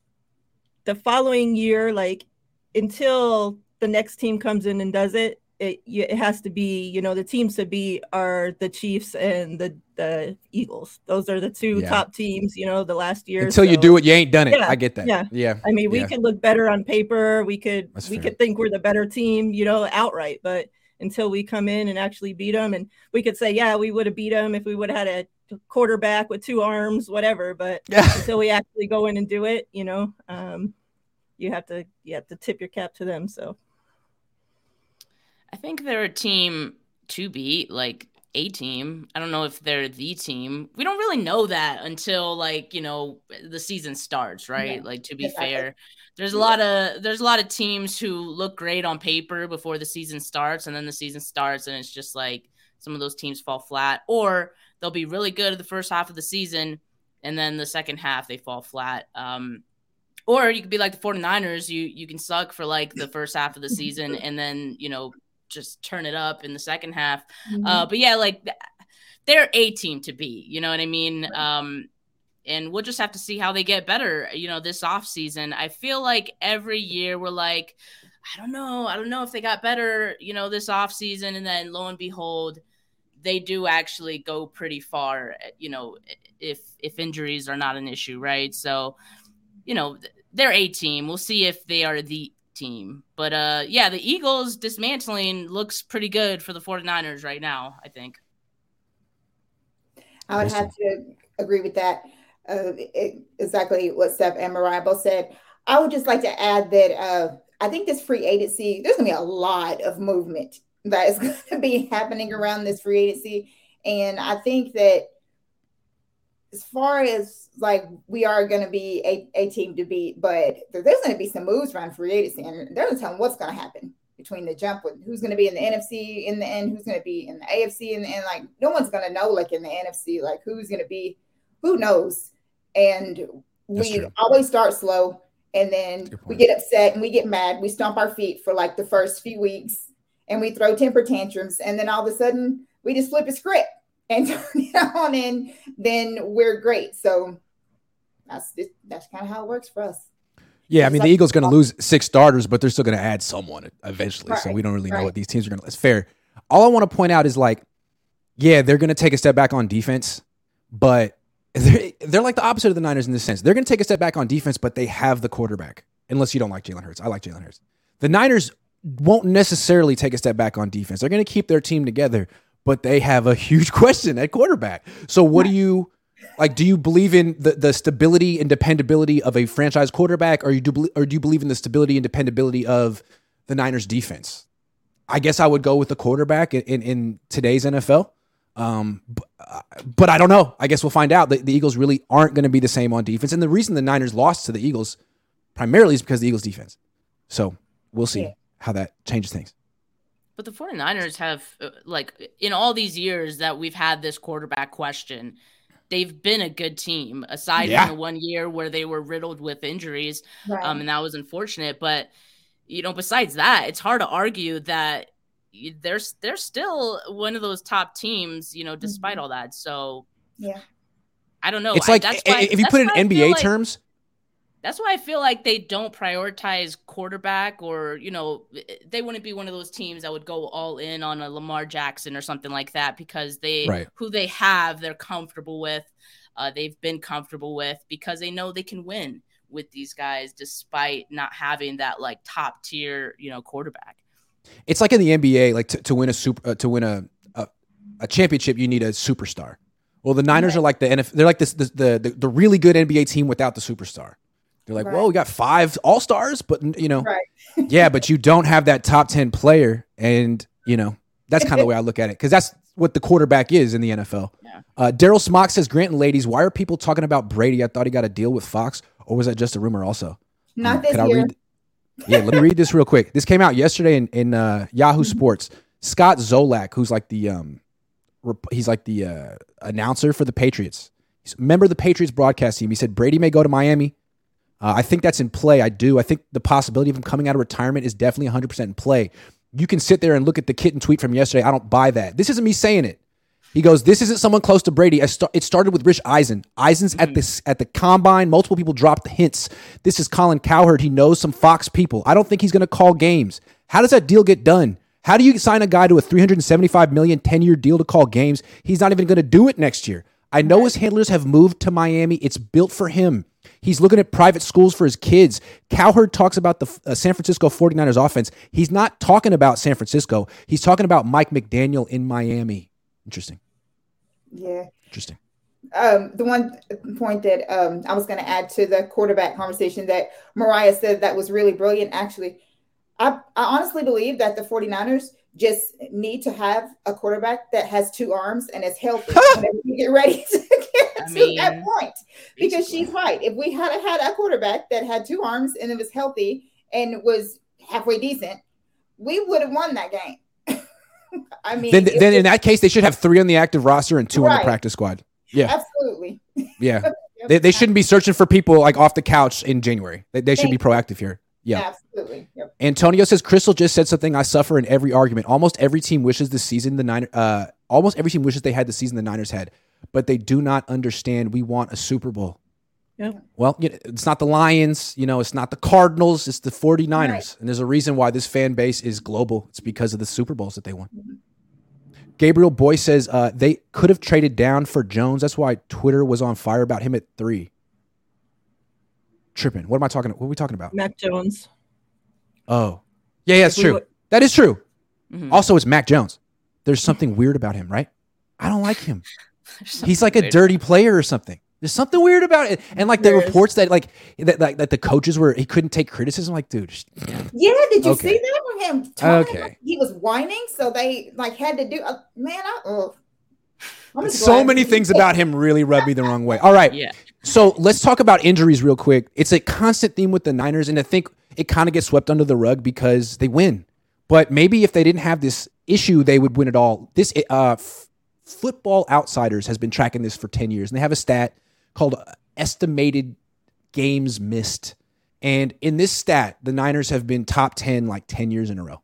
S4: the following year, like until the next team comes in and does it, it it has to be you know the teams to beat are the Chiefs and the the Eagles. Those are the two yeah. top teams. You know the last year.
S1: Until so. you do it, you ain't done it. Yeah, I get that.
S4: Yeah,
S1: yeah.
S4: I mean, we
S1: yeah.
S4: could look better on paper. We could That's we fair. could think we're the better team. You know, outright, but until we come in and actually beat them. And we could say, yeah, we would have beat them if we would have had a quarterback with two arms, whatever. But yeah. until we actually go in and do it, you know, um, you have to you have to tip your cap to them. So
S3: I think they're a team to beat, like a team. I don't know if they're the team. We don't really know that until like, you know, the season starts, right? Yeah. Like to be exactly. fair. There's a lot of there's a lot of teams who look great on paper before the season starts, and then the season starts, and it's just like some of those teams fall flat, or they'll be really good the first half of the season, and then the second half they fall flat. Um, or you could be like the 49ers, you you can suck for like the first half of the season, and then you know just turn it up in the second half. Mm-hmm. Uh, but yeah, like they're a team to be, You know what I mean? Um, and we'll just have to see how they get better, you know, this off season. I feel like every year we're like, I don't know, I don't know if they got better, you know, this off season, and then lo and behold, they do actually go pretty far, you know, if if injuries are not an issue, right? So, you know, they're a team. We'll see if they are the team. But uh yeah, the Eagles dismantling looks pretty good for the 49ers right now, I think.
S2: I would have to agree with that uh, exactly what Steph and Miriah both said. I would just like to add that uh, I think this free agency, there's going to be a lot of movement that is going to be happening around this free agency. And I think that as far as like we are going to be a, a team to beat, but there's going to be some moves around free agency, and they're going to tell them what's going to happen between the jump with who's going to be in the NFC in the end, who's going to be in the AFC in the end. Like no one's going to know, like in the NFC, like who's going to be, who knows? And we always start slow and then we get upset and we get mad. We stomp our feet for like the first few weeks and we throw temper tantrums and then all of a sudden we just flip a script and turn it on and then we're great so that's just, that's kind of how it works for us
S1: yeah, I mean, the Eagles going to lose six starters, but they're still going to add someone eventually. Right, so we don't really know what these teams are going to. It's fair. All I want to point out is like, yeah, they're going to take a step back on defense, but they're, they're like the opposite of the Niners in this sense. They're going to take a step back on defense, but they have the quarterback. Unless you don't like Jalen Hurts, I like Jalen Hurts. The Niners won't necessarily take a step back on defense. They're going to keep their team together, but they have a huge question at quarterback. So, what do you like? Do you believe in the, the stability and dependability of a franchise quarterback, or you do or do you believe in the stability and dependability of the Niners defense? I guess I would go with the quarterback in, in, in today's NFL. Um, but, uh, but I don't know. I guess we'll find out. The, the Eagles really aren't going to be the same on defense. And the reason the Niners lost to the Eagles primarily is because the Eagles defense. So we'll see yeah. how that changes things.
S3: But the 49ers have, uh, like, in all these years that we've had this quarterback question, they've been a good team, aside yeah. from the one year where they were riddled with injuries. Right. Um, and that was unfortunate. But, you know, besides that, it's hard to argue that they're they're still one of those top teams, you know, despite mm-hmm. all that. So
S2: yeah,
S3: I don't know.
S1: It's like I, why, if you put it in NBA like, terms.
S3: That's why I feel like they don't prioritize quarterback, or you know, they wouldn't be one of those teams that would go all in on a Lamar Jackson or something like that because they right. who they have they're comfortable with, uh, they've been comfortable with because they know they can win with these guys despite not having that like top tier, you know, quarterback.
S1: It's like in the NBA, like to, to win a super uh, to win a, a, a championship, you need a superstar. Well, the Niners are like the NFL. They're like this the, the the, the really good NBA team without the superstar. They're like,
S2: Right.
S1: well, we got five all stars, but you know,
S2: Right.
S1: yeah, but you don't have that top ten player, and you know that's kind of the way I look at it because that's what the quarterback is in the NFL.
S3: Yeah.
S1: Uh, Daryl Smock says, Grant and ladies, why are people talking about Brady? I thought he got a deal with Fox, or was that just a rumor? Also,
S2: Not
S1: Um,
S2: this
S1: could I
S2: year.
S1: read? Yeah, let me read this real quick. This came out yesterday in, in uh, Yahoo
S2: Mm-hmm.
S1: Sports. Scott Zolak, who's like the um, rep- he's like the uh, announcer for the Patriots. He's member of the Patriots broadcast team. He said Brady may go to Miami. Uh, I think that's in play. I do. I think the possibility of him coming out of retirement is definitely 100% in play. You can sit there and look at the kitten tweet from yesterday. I don't buy that. This isn't me saying it. He goes, "This isn't someone close to Brady." I sta- it started with Rich Eisen. Eisen's at this at the combine. Multiple people dropped the hints. This is Colin Cowherd. He knows some Fox people. I don't think he's going to call games. How does that deal get done? How do you sign a guy to a 375 million 10 year deal to call games? He's not even going to do it next year. I know his handlers have moved to Miami. It's built for him. He's looking at private schools for his kids. Cowherd talks about the uh, San Francisco 49ers offense. He's not talking about San Francisco. He's talking about Mike McDaniel in Miami. Interesting.
S2: Yeah.
S1: Interesting.
S2: um, the one point that um, I was going to add to the quarterback conversation that Miriah said that was really brilliant. Actually, I, I honestly believe that the 49ers just need to have a quarterback that has two arms and is healthy get ready to get
S3: I
S2: to
S3: mean,
S2: that point. Because
S3: basically.
S2: she's right. If we had had a quarterback that had two arms and it was healthy and was halfway decent, we would have won that game. I mean,
S1: Then,
S2: it
S1: then in that case, they should have three on the active roster and two on the practice squad. Yeah,
S2: absolutely.
S1: yeah. They, they shouldn't be searching for people like off the couch in January. They, they should be proactive here. Yeah.
S2: Absolutely. Yep.
S1: Antonio says Crystal just said something I suffer in every argument. Almost every team wishes the season the Niners uh almost every team wishes they had the season the Niners had, but they do not understand we want a Super Bowl.
S4: Yep.
S1: Well, you know, it's not the Lions, you know, it's not the Cardinals, it's the 49ers.
S2: Right.
S1: And there's a reason why this fan base is global. It's because of the Super Bowls that they won. Gabriel Boy says uh, they could have traded down for Jones. That's why Twitter was on fire about him at three. Tripping. What am I talking? about? What are we talking about?
S4: Mac Jones.
S1: Oh, yeah, yeah, it's
S4: If we
S1: true. that is true.
S3: Mhm.
S1: Also, it's Mac Jones. There's something weird about him, right? I don't like him.
S3: There's
S1: He's like a
S3: weird.
S1: dirty player or something. There's something weird about it. And like the
S4: There is.
S1: reports that like that, like that the coaches were he couldn't take criticism. Like, dude, sh-
S2: Yeah, did you
S1: Okay.
S2: see that with him? talking
S1: Okay.
S2: like he was whining, so they like had to do. Uh, man, I, I'm
S1: so many things about him really rub me the wrong way. All right,
S3: Yeah.
S1: so let's talk about injuries real quick. It's a constant theme with the Niners, and I think it kind of gets swept under the rug because they win. But maybe if they didn't have this issue, they would win it all. This uh, f- Football Outsiders has been tracking this for ten years, and they have a stat called estimated games missed. And in this stat, the Niners have been top ten like ten years in a row.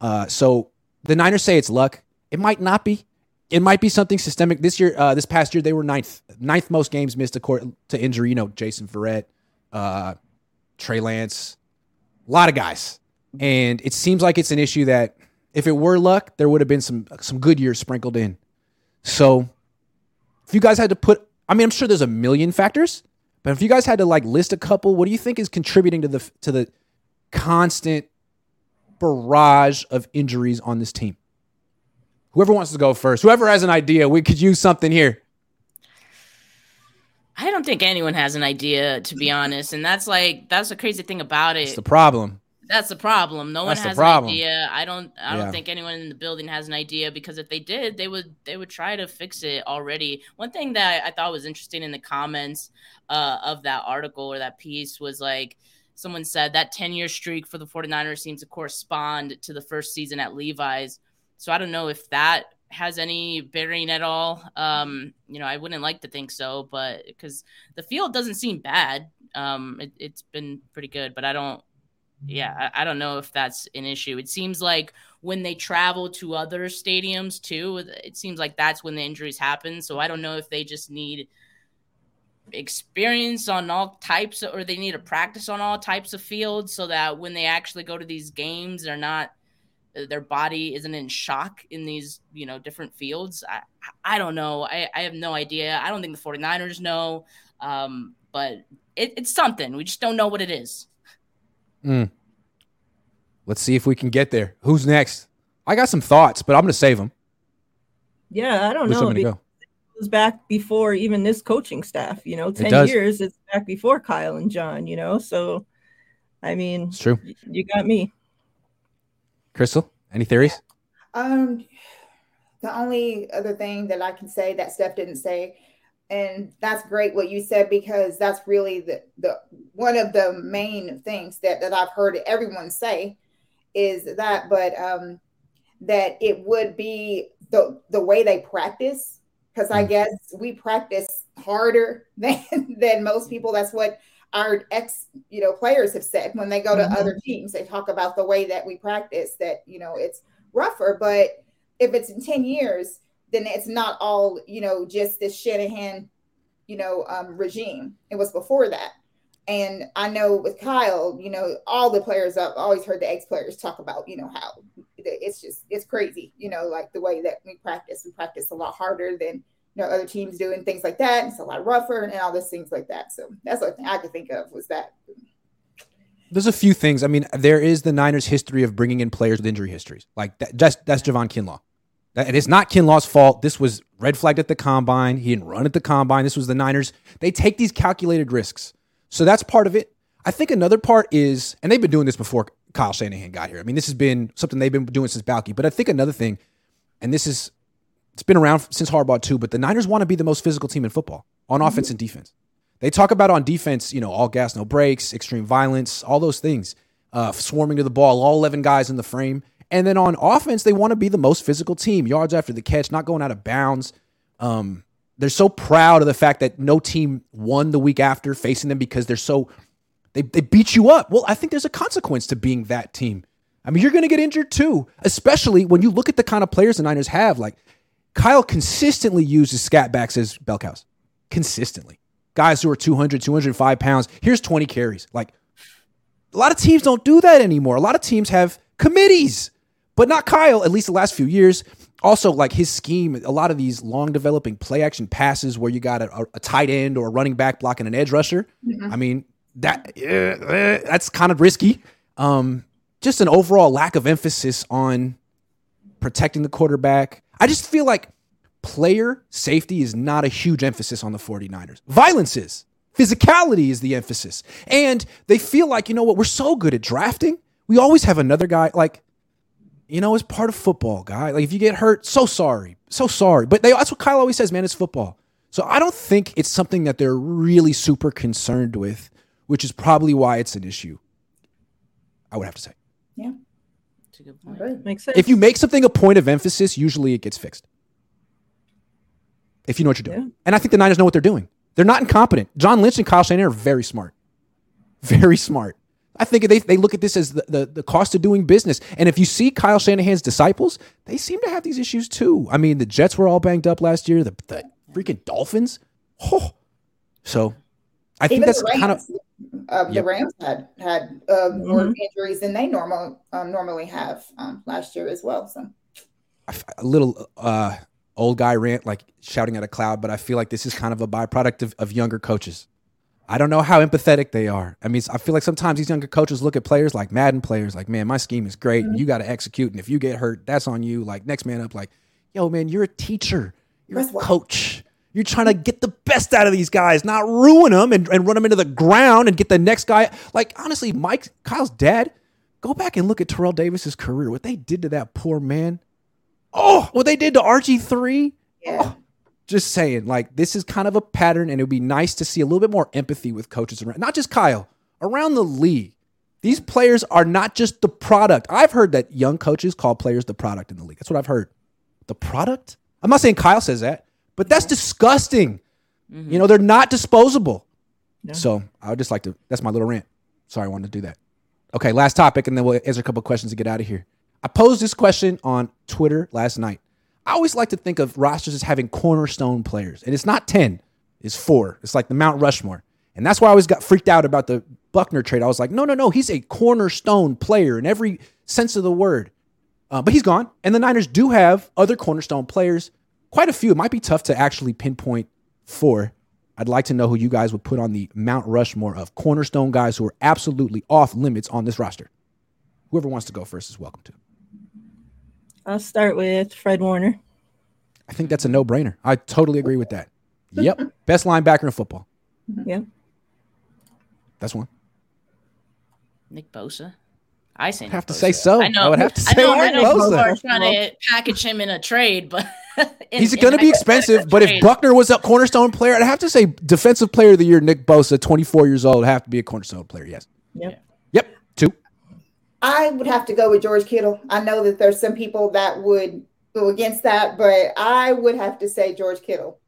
S1: Uh, so the Niners say it's luck. It might not be. It might be something systemic. This year, uh, this past year, they were ninth, ninth most games missed to injury. You know, Jason Verrett, uh, Trey Lance, a lot of guys, and it seems like it's an issue that if it were luck, there would have been some some good years sprinkled in. So, if you guys had to put, I mean, I'm sure there's a million factors, but if you guys had to like list a couple, what do you think is contributing to the to the constant barrage of injuries on this team? Whoever wants to go first, whoever has an idea, we could use something here.
S3: I don't think anyone has an idea, to be honest. And that's like that's the crazy thing about it.
S1: It's
S3: it.
S1: the problem.
S3: That's the problem. No one
S1: That's the
S3: has an idea. I don't I don't
S1: Yeah.
S3: think anyone in the building has an idea because if they did, they would they would try to fix it already. One thing that I thought was interesting in the comments uh, of that article or that piece was like someone said that 10 year streak for the 49ers seems to correspond to the first season at Levi's. So I don't know if that has any bearing at all. Um, you know, I wouldn't like to think so, but because the field doesn't seem bad. Um, it, it's been pretty good, but I don't yeah, I, I don't know if that's an issue. It seems like when they travel to other stadiums too, it seems like that's when the injuries happen. So I don't know if they just need experience on all types of, or they need to practice on all types of fields so that when they actually go to these games, they're not their body isn't in shock in these you know different fields i i don't know i, I have no idea i don't think the 49ers know um, but it, it's something. We just don't know what it is.
S1: Mm. Let's see if we can get there. Who's next? I got some thoughts, but I'm going to save them.
S4: Yeah, I don't
S1: Which
S4: know.
S1: one to
S4: It
S1: go?
S4: was back before even this coaching staff. You know, ten
S1: does.
S4: years. It's back before Kyle and John. You know, so I mean,
S1: It's true.
S4: y- you got me.
S1: Crystal, any theories?
S2: Um, the only other thing that I can say that Steph didn't say, and that's great what you said because that's really the the one of the main things that that I've heard everyone say is that, but um, that it would be the the way they practice because I
S1: Mm.
S2: guess we practice harder than than most people. That's what our ex you know players have said when they go to
S4: Mhm.
S2: other teams. They talk about the way that we practice. That you know it's rougher, but if it's in 10 years, then it's not all, you know, just this Shanahan, you know, um, regime. It was before that. And I know with Kyle, you know, all the players, I've always heard the ex players talk about, you know, how it's just, it's crazy, you know, like the way that we practice. We practice a lot harder than, you know, other teams do and things like that. It's a lot rougher and all those things like that. So that's the thing I could think of was that.
S1: There's a few things. I mean, there is the Niners' history of bringing in players with injury histories. Like that, that's that's Javon Kinlaw. And it's not Kinlaw's fault. This was red flagged at the combine. He didn't run at the combine. This was the Niners. They take these calculated risks. So that's part of it. I think another part is, and they've been doing this before Kyle Shanahan got here. I mean, this has been something they've been doing since Baalke. But I think another thing, and this is, it's been around since Harbaugh too. But the Niners want to be the most physical team in football on offense and defense. They talk about on defense, you know, all gas, no brakes, extreme violence, all those things, uh, swarming to the ball, all 11 guys in the frame. And then on offense, they want to be the most physical team, yards after the catch, not going out of bounds. Um, they're so proud of the fact that no team won the week after facing them because they're so they, they beat you up. Well, I think there's a consequence to being that team. I mean, you're going to get injured too, especially when you look at the kind of players the Niners have. Like Kyle consistently uses scat backs as bell cows, consistently. Guys who are 200, 205 pounds. Here's 20 carries. Like a lot of teams don't do that anymore. A lot of teams have committees, but not Kyle, at least the last few years. Also, like his scheme, a lot of these long developing play action passes where you got a, a tight end or a running back blocking an edge rusher. I mean, that eh, that's kind of risky. Um, just an overall lack of emphasis on protecting the quarterback. I just feel like player safety is not a huge emphasis on the 49ers. Violence is. Physicality is the emphasis. And they feel like, you know what, we're so good at drafting. We always have another guy like you know, it's part of football, guy. Like if you get hurt, so sorry. So sorry. But they, that's what Kyle always says, man, it's football. So I don't think it's something that they're really super concerned with, which is probably why it's an issue. I would have to say.
S2: Yeah.
S3: That's a good point.
S2: agree.
S4: Makes sense.
S1: If you make something a point of emphasis, usually it gets fixed. If you know what you're doing.
S4: Yeah.
S1: And I think the Niners know what they're doing. They're not incompetent. John Lynch and Kyle Shanahan are very smart. Very smart. I think they, they look at this as the, the, the cost of doing business. And if you see Kyle Shanahan's disciples, they seem to have these issues too. I mean, the Jets were all banged up last year, the, the freaking Dolphins. Oh. So I think
S2: Even
S1: that's
S2: the Rams,
S1: kind of
S2: uh,
S1: Yep.
S2: the Rams had had uh, more
S4: Mhm.
S2: injuries than they normal um, normally have um, last year as well. So
S1: a little uh, old guy rant, like shouting at a cloud, but I feel like this is kind of a byproduct of, of younger coaches. I don't know how empathetic they are. I mean, I feel like sometimes these younger coaches look at players like Madden players, like, man, my scheme is great, and mm-hmm. you got to execute. And if you get hurt, that's on you. Like, next man up, like, yo, man, you're a teacher, you're a coach. You're trying to get the best out of these guys, not ruin them and, and run them into the ground and get the next guy. Like, honestly, Mike, Kyle's dad, go back and look at Terrell Davis's career, what they did to that poor man. Oh, what they did to RG3.
S2: yeah, oh,
S1: Just saying, like, this is kind of a pattern, and it would be nice to see a little bit more empathy with coaches around, not just Kyle, around the league. These players are not just the product. I've heard that young coaches call players the product in the league. That's what I've heard. The product? I'm not saying Kyle says that, but that's disgusting. Mm-hmm. You know, they're not disposable. So I would just like to, that's my little rant. Sorry, I wanted to do that. Okay, last topic, and then we'll answer a couple questions to get out of here. I posed this question on Twitter last night. I always like to think of rosters as having cornerstone players, and it's not 10, it's four. It's like the Mount Rushmore. And that's why I always got freaked out about the Buckner trade. I was like, no, no, no, he's a cornerstone player in every sense of the word. Uh, but he's gone. And the Niners do have other cornerstone players, quite a few. It might be tough to actually pinpoint four. I'd like to know who you guys would put on the Mount Rushmore of cornerstone guys who are absolutely off limits on this roster. Whoever wants to go first is welcome to.
S4: I'll start with Fred Warner.
S1: I think that's a no brainer. I totally agree with that. Yep. Best linebacker in football. Mm-hmm.
S4: Yeah.
S1: That's one.
S3: Nick Bosa. I say
S1: I'd have
S3: Nick
S1: to
S3: Bosa.
S1: say so.
S3: I know.
S1: I would have to
S3: I
S1: say
S3: know. I
S1: Nick
S3: know people
S1: Bosa.
S3: are trying to package him in a trade, but in-
S1: He's going to be expensive, but if Buckner was a cornerstone player, I'd have to say defensive player of the year, Nick Bosa, 24 years old, have to be a cornerstone player. Yes.
S4: Yep.
S1: Yep. Two.
S2: I would have to go with George Kittle. I know that there's some people that would go against that, but I would have to say George Kittle.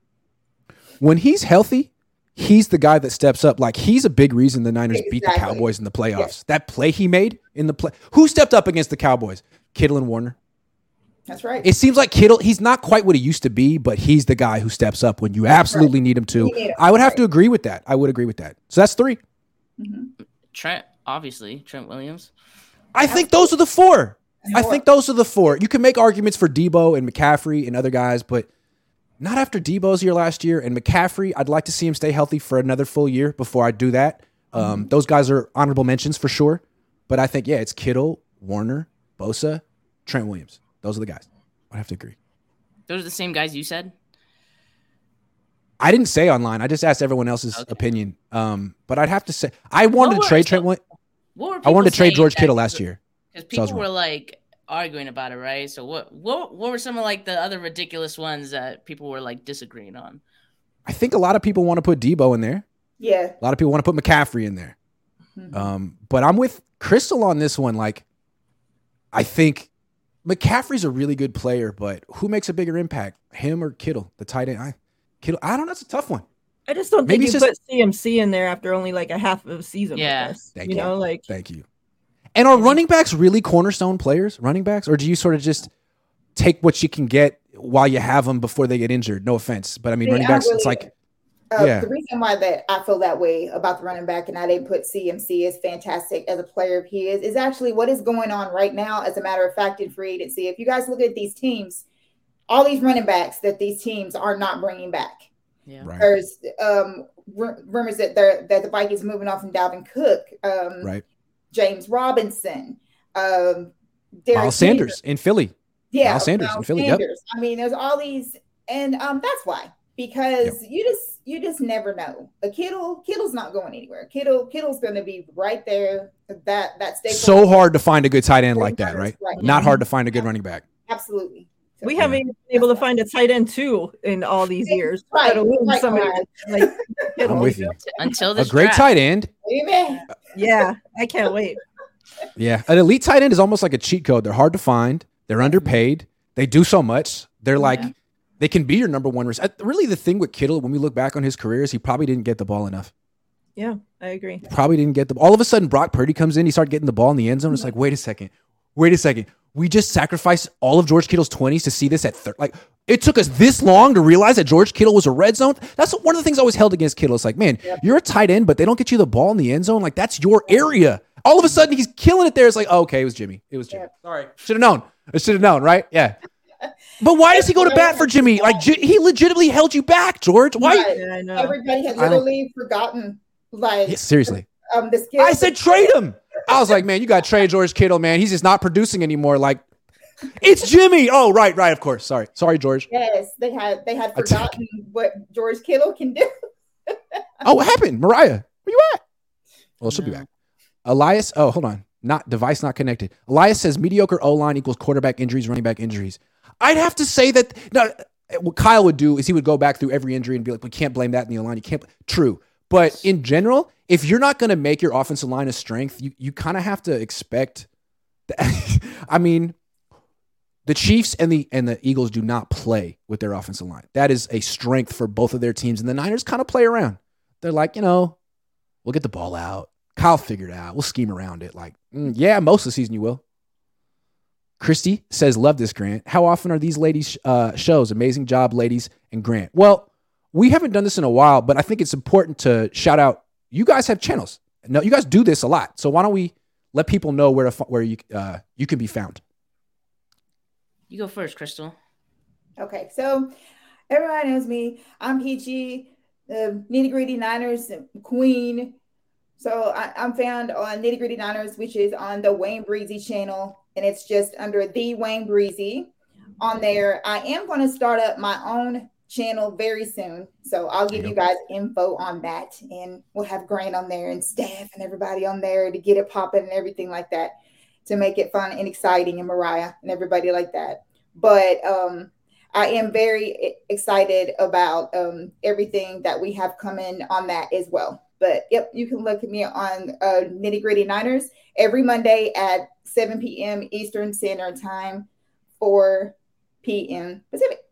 S1: When he's healthy, he's the guy that steps up. Like he's a big reason the Niners beat the Cowboys in the playoffs.
S2: Yes.
S1: That play he made in the play. Who stepped up against the Cowboys? Kittle and Warner.
S2: That's right.
S1: It seems like Kittle, he's not quite what he used to be, but he's the guy who steps up when you absolutely need him to.
S2: Need him.
S1: I would have to agree with that. I would agree with that. So that's three. Mm-hmm.
S3: Trent, obviously Trent Williams.
S1: I think those are the four. I think those are the four. You can make arguments for Deebo and McCaffrey and other guys, but not after Deebo's year last year. And McCaffrey, I'd like to see him stay healthy for another full year before I do that. Um, Those guys are honorable mentions for sure. But I think, yeah, it's Kittle, Warner, Bosa, Trent Williams. Those are the guys. I have to agree.
S3: Those are the same guys you said.
S1: I didn't say online. I just asked everyone else's
S3: Okay.
S1: opinion. Um, but I'd have to say I wanted
S3: What
S1: to trade
S3: were-
S1: Trent. Wi-
S3: What were
S1: I wanted to trade George
S3: that-
S1: Kittle last year.
S3: because
S1: So was
S3: people
S1: wrong.
S3: were like arguing about it, right? So what what what were some of like the other ridiculous ones that people were like disagreeing on?
S1: I think a lot of people want to put Deebo in there.
S2: yeah.
S1: A lot of people want to put McCaffrey in there.
S2: Mhm.
S1: Um, but I'm with Crystal on this one. Like, I think McCaffrey's a really good player, but who makes a bigger impact, him or Kittle, the tight end? I, Kittle, I don't know. It's a tough one.
S4: I just don't
S1: Maybe
S4: think you
S1: it's
S4: put CMC in there after only like a half of a season.
S3: Yeah.
S4: With us.
S1: Thank
S4: you
S1: you.
S4: know, like
S1: Thank you. And are running backs really cornerstone players, running backs, or do you sort of just take what you can get while you have them before they get injured? No offense, but I mean,
S2: See,
S1: running
S2: I
S1: backs, it's like
S2: Uh,
S1: Yeah.
S2: The reason why that I feel that way about the running back and I didn't put CMC as fantastic as a player he is is actually what is going on right now. As a matter of fact, in free agency, if you guys look at these teams, all these running backs that these teams are not bringing back.
S3: Yeah.
S1: right,
S2: There's um, r- rumors that they're that the Vikings are moving off from Dalvin Cook, um,
S1: right.
S2: James Robinson, um, Derrick
S1: Miles
S2: Henry.
S1: Sanders in Philly.
S2: yeah,
S1: Miles Sanders in Philly, yep.
S2: I mean, there's all these, and um, that's why because you just you just never know. A Kittle, Kittle's not going anywhere. Kittle, Kittle's going to be right there. That that staple.
S1: So hard to find a good tight end like that, right?
S2: Right.
S1: Not hard to find a good running back.
S2: Absolutely. So-
S4: we haven't even been able to find a tight end two in all these years.
S2: Right, right,
S4: somebody
S2: right.
S4: like
S1: I'm with you.
S3: Until
S1: A great
S3: draft.
S1: tight end.
S2: Amen.
S4: Yeah, I can't wait.
S1: Yeah, an elite tight end is almost like a cheat code. They're hard to find. They're underpaid. They do so much. They're like
S2: Yeah.
S1: they can be your number one. Res- uh, really, the thing with Kittle, when we look back on his career, is he probably didn't get the ball enough.
S4: Yeah, I agree.
S1: Probably didn't get the. All of a sudden, Brock Purdy comes in. He started getting the ball in the end zone. It's like, wait a second, wait a second. We just sacrificed all of George Kittle's twenties to see this at third. Like it took us this long to realize that George Kittle was a red zone. That's one of the things I always held against Kittle. It's like, man, you're a tight end, but they don't get you the ball in the end zone. Like that's your area. All of a sudden, he's killing it there. It's like, oh, okay, it was Jimmy. It was Jimmy.
S2: Yeah.
S1: Sorry, should have known. I should have known, right? Yeah. But why does he go to bat for Jimmy? Like he legitimately held you back, George. Why?
S2: Right.
S4: I know.
S2: Everybody has
S1: I
S2: literally forgotten like
S1: Yeah, seriously.
S2: um the skills.
S1: I said trade him. I was like, man, you got Trey George Kittle, man. He's just not producing anymore. Like, it's Jimmy. Oh, right, right. Of course. Sorry, sorry, George.
S2: yes, they had they had forgotten what George Kittle can do.
S1: Oh, what happened, Miriah? Where you at? Well, she'll be back. Elias. Oh, hold on. Not device not connected. Elias says mediocre O line equals quarterback injuries, running back injuries. I'd have to say that. No, what Kyle would do is he would go back through every injury and be like, we can't blame that in the O line. You can't. True, but in general, if you're not going to make your offensive line a strength, you you kind of have to expect. That, I mean, the Chiefs and the and the Eagles do not play with their offensive line. That is a strength for both of their teams, and the Niners kind of play around. They're like, you know, we'll get the ball out. Kyle figured out. We'll scheme around it. Like, mm, yeah, most of the season you will. Christy says, "Love this, Grant. How often are these ladies uh, shows? Amazing job, ladies and Grant. Well, we haven't done this in a while, but I think it's important to shout out. You guys have channels. No, you guys do this a lot. So why don't we let people know where to, fi- where you uh, you can be found?
S3: You go first, Crystal.
S2: Okay, so everyone knows me. I'm PG. the Nitty Gritty Niners Queen. So I, am found on Nitty Gritty Niners, which is on the Wayne Breezy channel, and it's just under the Wayne Breezy. On there, I am going to start up my own channel very soon. So I'll give you guys info on that, and we'll have Grant on there and Steph and everybody on there to get it popping and everything like that to make it fun and exciting, and Miriah and everybody like that. But um, I am very excited about um, everything that we have coming on that as well. But yep, you can look at me on uh, Nitty Gritty Niners every Monday at 7 p.m. Eastern Standard Time, 4 p.m. Pacific.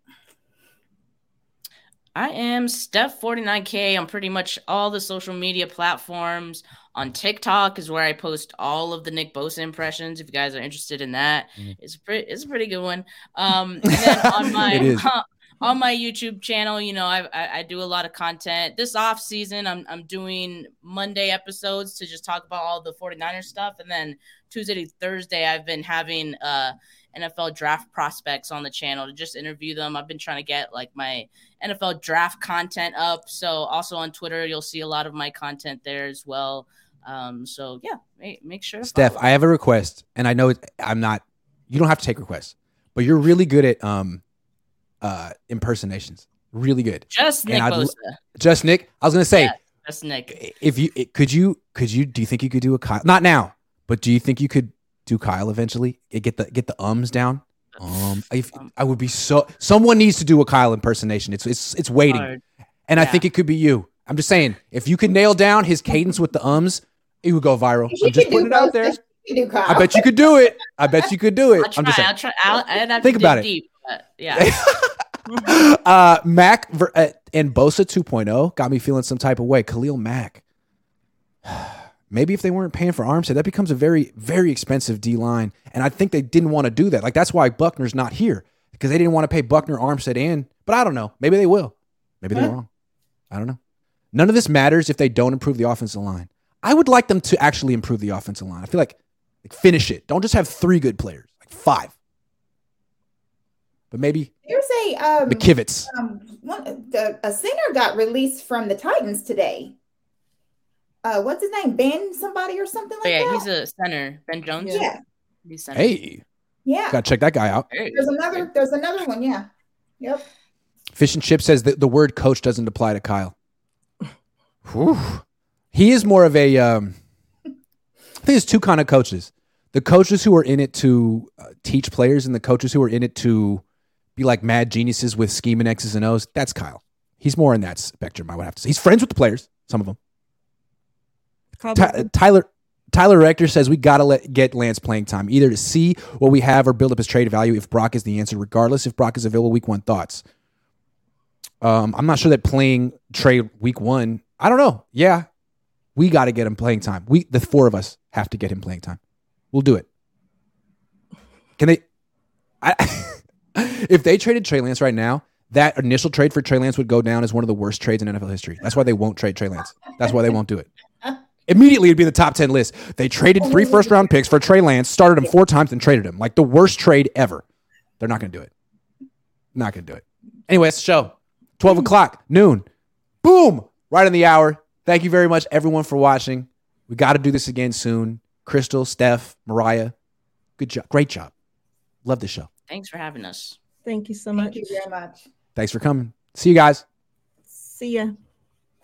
S3: I am Steph 49K on pretty much all the social media platforms. On TikTok is where I post all of the Nick Bosa impressions. If you guys are interested in that, mm. it's pretty it's a pretty good one. Um, and then on my on my YouTube channel, you know, I, I, I do a lot of content. This off season, I'm I'm doing Monday episodes to just talk about all the 49ers stuff, and then Tuesday to Thursday, I've been having uh NFL draft prospects on the channel to just interview them. I've been trying to get like my NFL draft content up. So also on Twitter, you'll see a lot of my content there as well. Um, so yeah, make, make sure.
S1: Steph, I have a request, and I know I'm not. You don't have to take requests, but you're really good at um, uh, impersonations. Really good.
S3: Just Nick Bosa.
S1: Just Nick. I was gonna say. Yeah,
S3: just Nick.
S1: If you could you could you do you think you could do a? Not now, but do you think you could do Kyle eventually? Get the get the ums down. Um, if, I would be so. Someone needs to do a Kyle impersonation. It's it's it's waiting, Hard. and yeah. I think it could be you. I'm just saying, if you could nail down his cadence with the ums, it would go viral. I'm just putting it out there. I bet you could do it. I bet you could do it.
S3: i am just saying. I'll try. I'll, I'd
S1: think about it.
S3: deep, it. yeah.
S1: uh, Mack uh, and Bosa 2.0 got me feeling some type of way. Khalil Mack. Maybe if they weren't paying for Armstead, that becomes a very, very expensive D line. And I think they didn't want to do that. Like that's why Buckner's not here because they didn't want to pay Buckner, Armstead, and. But I don't know. Maybe they will. Maybe they're wrong. I don't know. None of this matters if they don't improve the offensive line. I would like them to actually improve the offensive line. I feel like, like finish it. Don't just have three good players, like five. But maybe
S2: there's a um,
S1: McKivitz.
S2: Um, one, the, a singer got released from the Titans today. Uh, what's his name? Ben somebody or something like
S3: oh, yeah,
S2: that.
S3: he's a center. Ben Jones.
S2: Yeah.
S3: He's
S1: center. Hey.
S2: Yeah.
S1: Gotta check that guy out.
S2: There's another. There's another one. Yeah. Yep.
S1: Fish and Chip says that the word coach doesn't apply to Kyle. Whew. He is more of a. Um, I think there's two kind of coaches: the coaches who are in it to uh, teach players, and the coaches who are in it to be like mad geniuses with scheming X's and O's. That's Kyle. He's more in that spectrum. I would have to say he's friends with the players. Some of them. Ty- Tyler Tyler Rector says we got to let get Lance playing time, either to see what we have or build up his trade value. If Brock is the answer, regardless if Brock is available week one, thoughts. Um, I'm not sure that playing trade week one. I don't know. Yeah, we got to get him playing time. We, the four of us, have to get him playing time. We'll do it. Can they? I, if they traded Trey Lance right now, that initial trade for Trey Lance would go down as one of the worst trades in NFL history. That's why they won't trade Trey Lance. That's why they won't do it. Immediately, it'd be the top 10 list. They traded three first round picks for Trey Lance, started him four times, and traded him. Like the worst trade ever. They're not going to do it. Not going to do it. Anyway, it's the show. 12 hmm. o'clock, noon. Boom. Right in the hour. Thank you very much, everyone, for watching. We got to do this again soon. Crystal, Steph, Miriah, good job. Great job. Love the show.
S3: Thanks for having us.
S4: Thank you so much.
S2: Thank you very much.
S1: Thanks for coming. See you guys.
S4: See ya.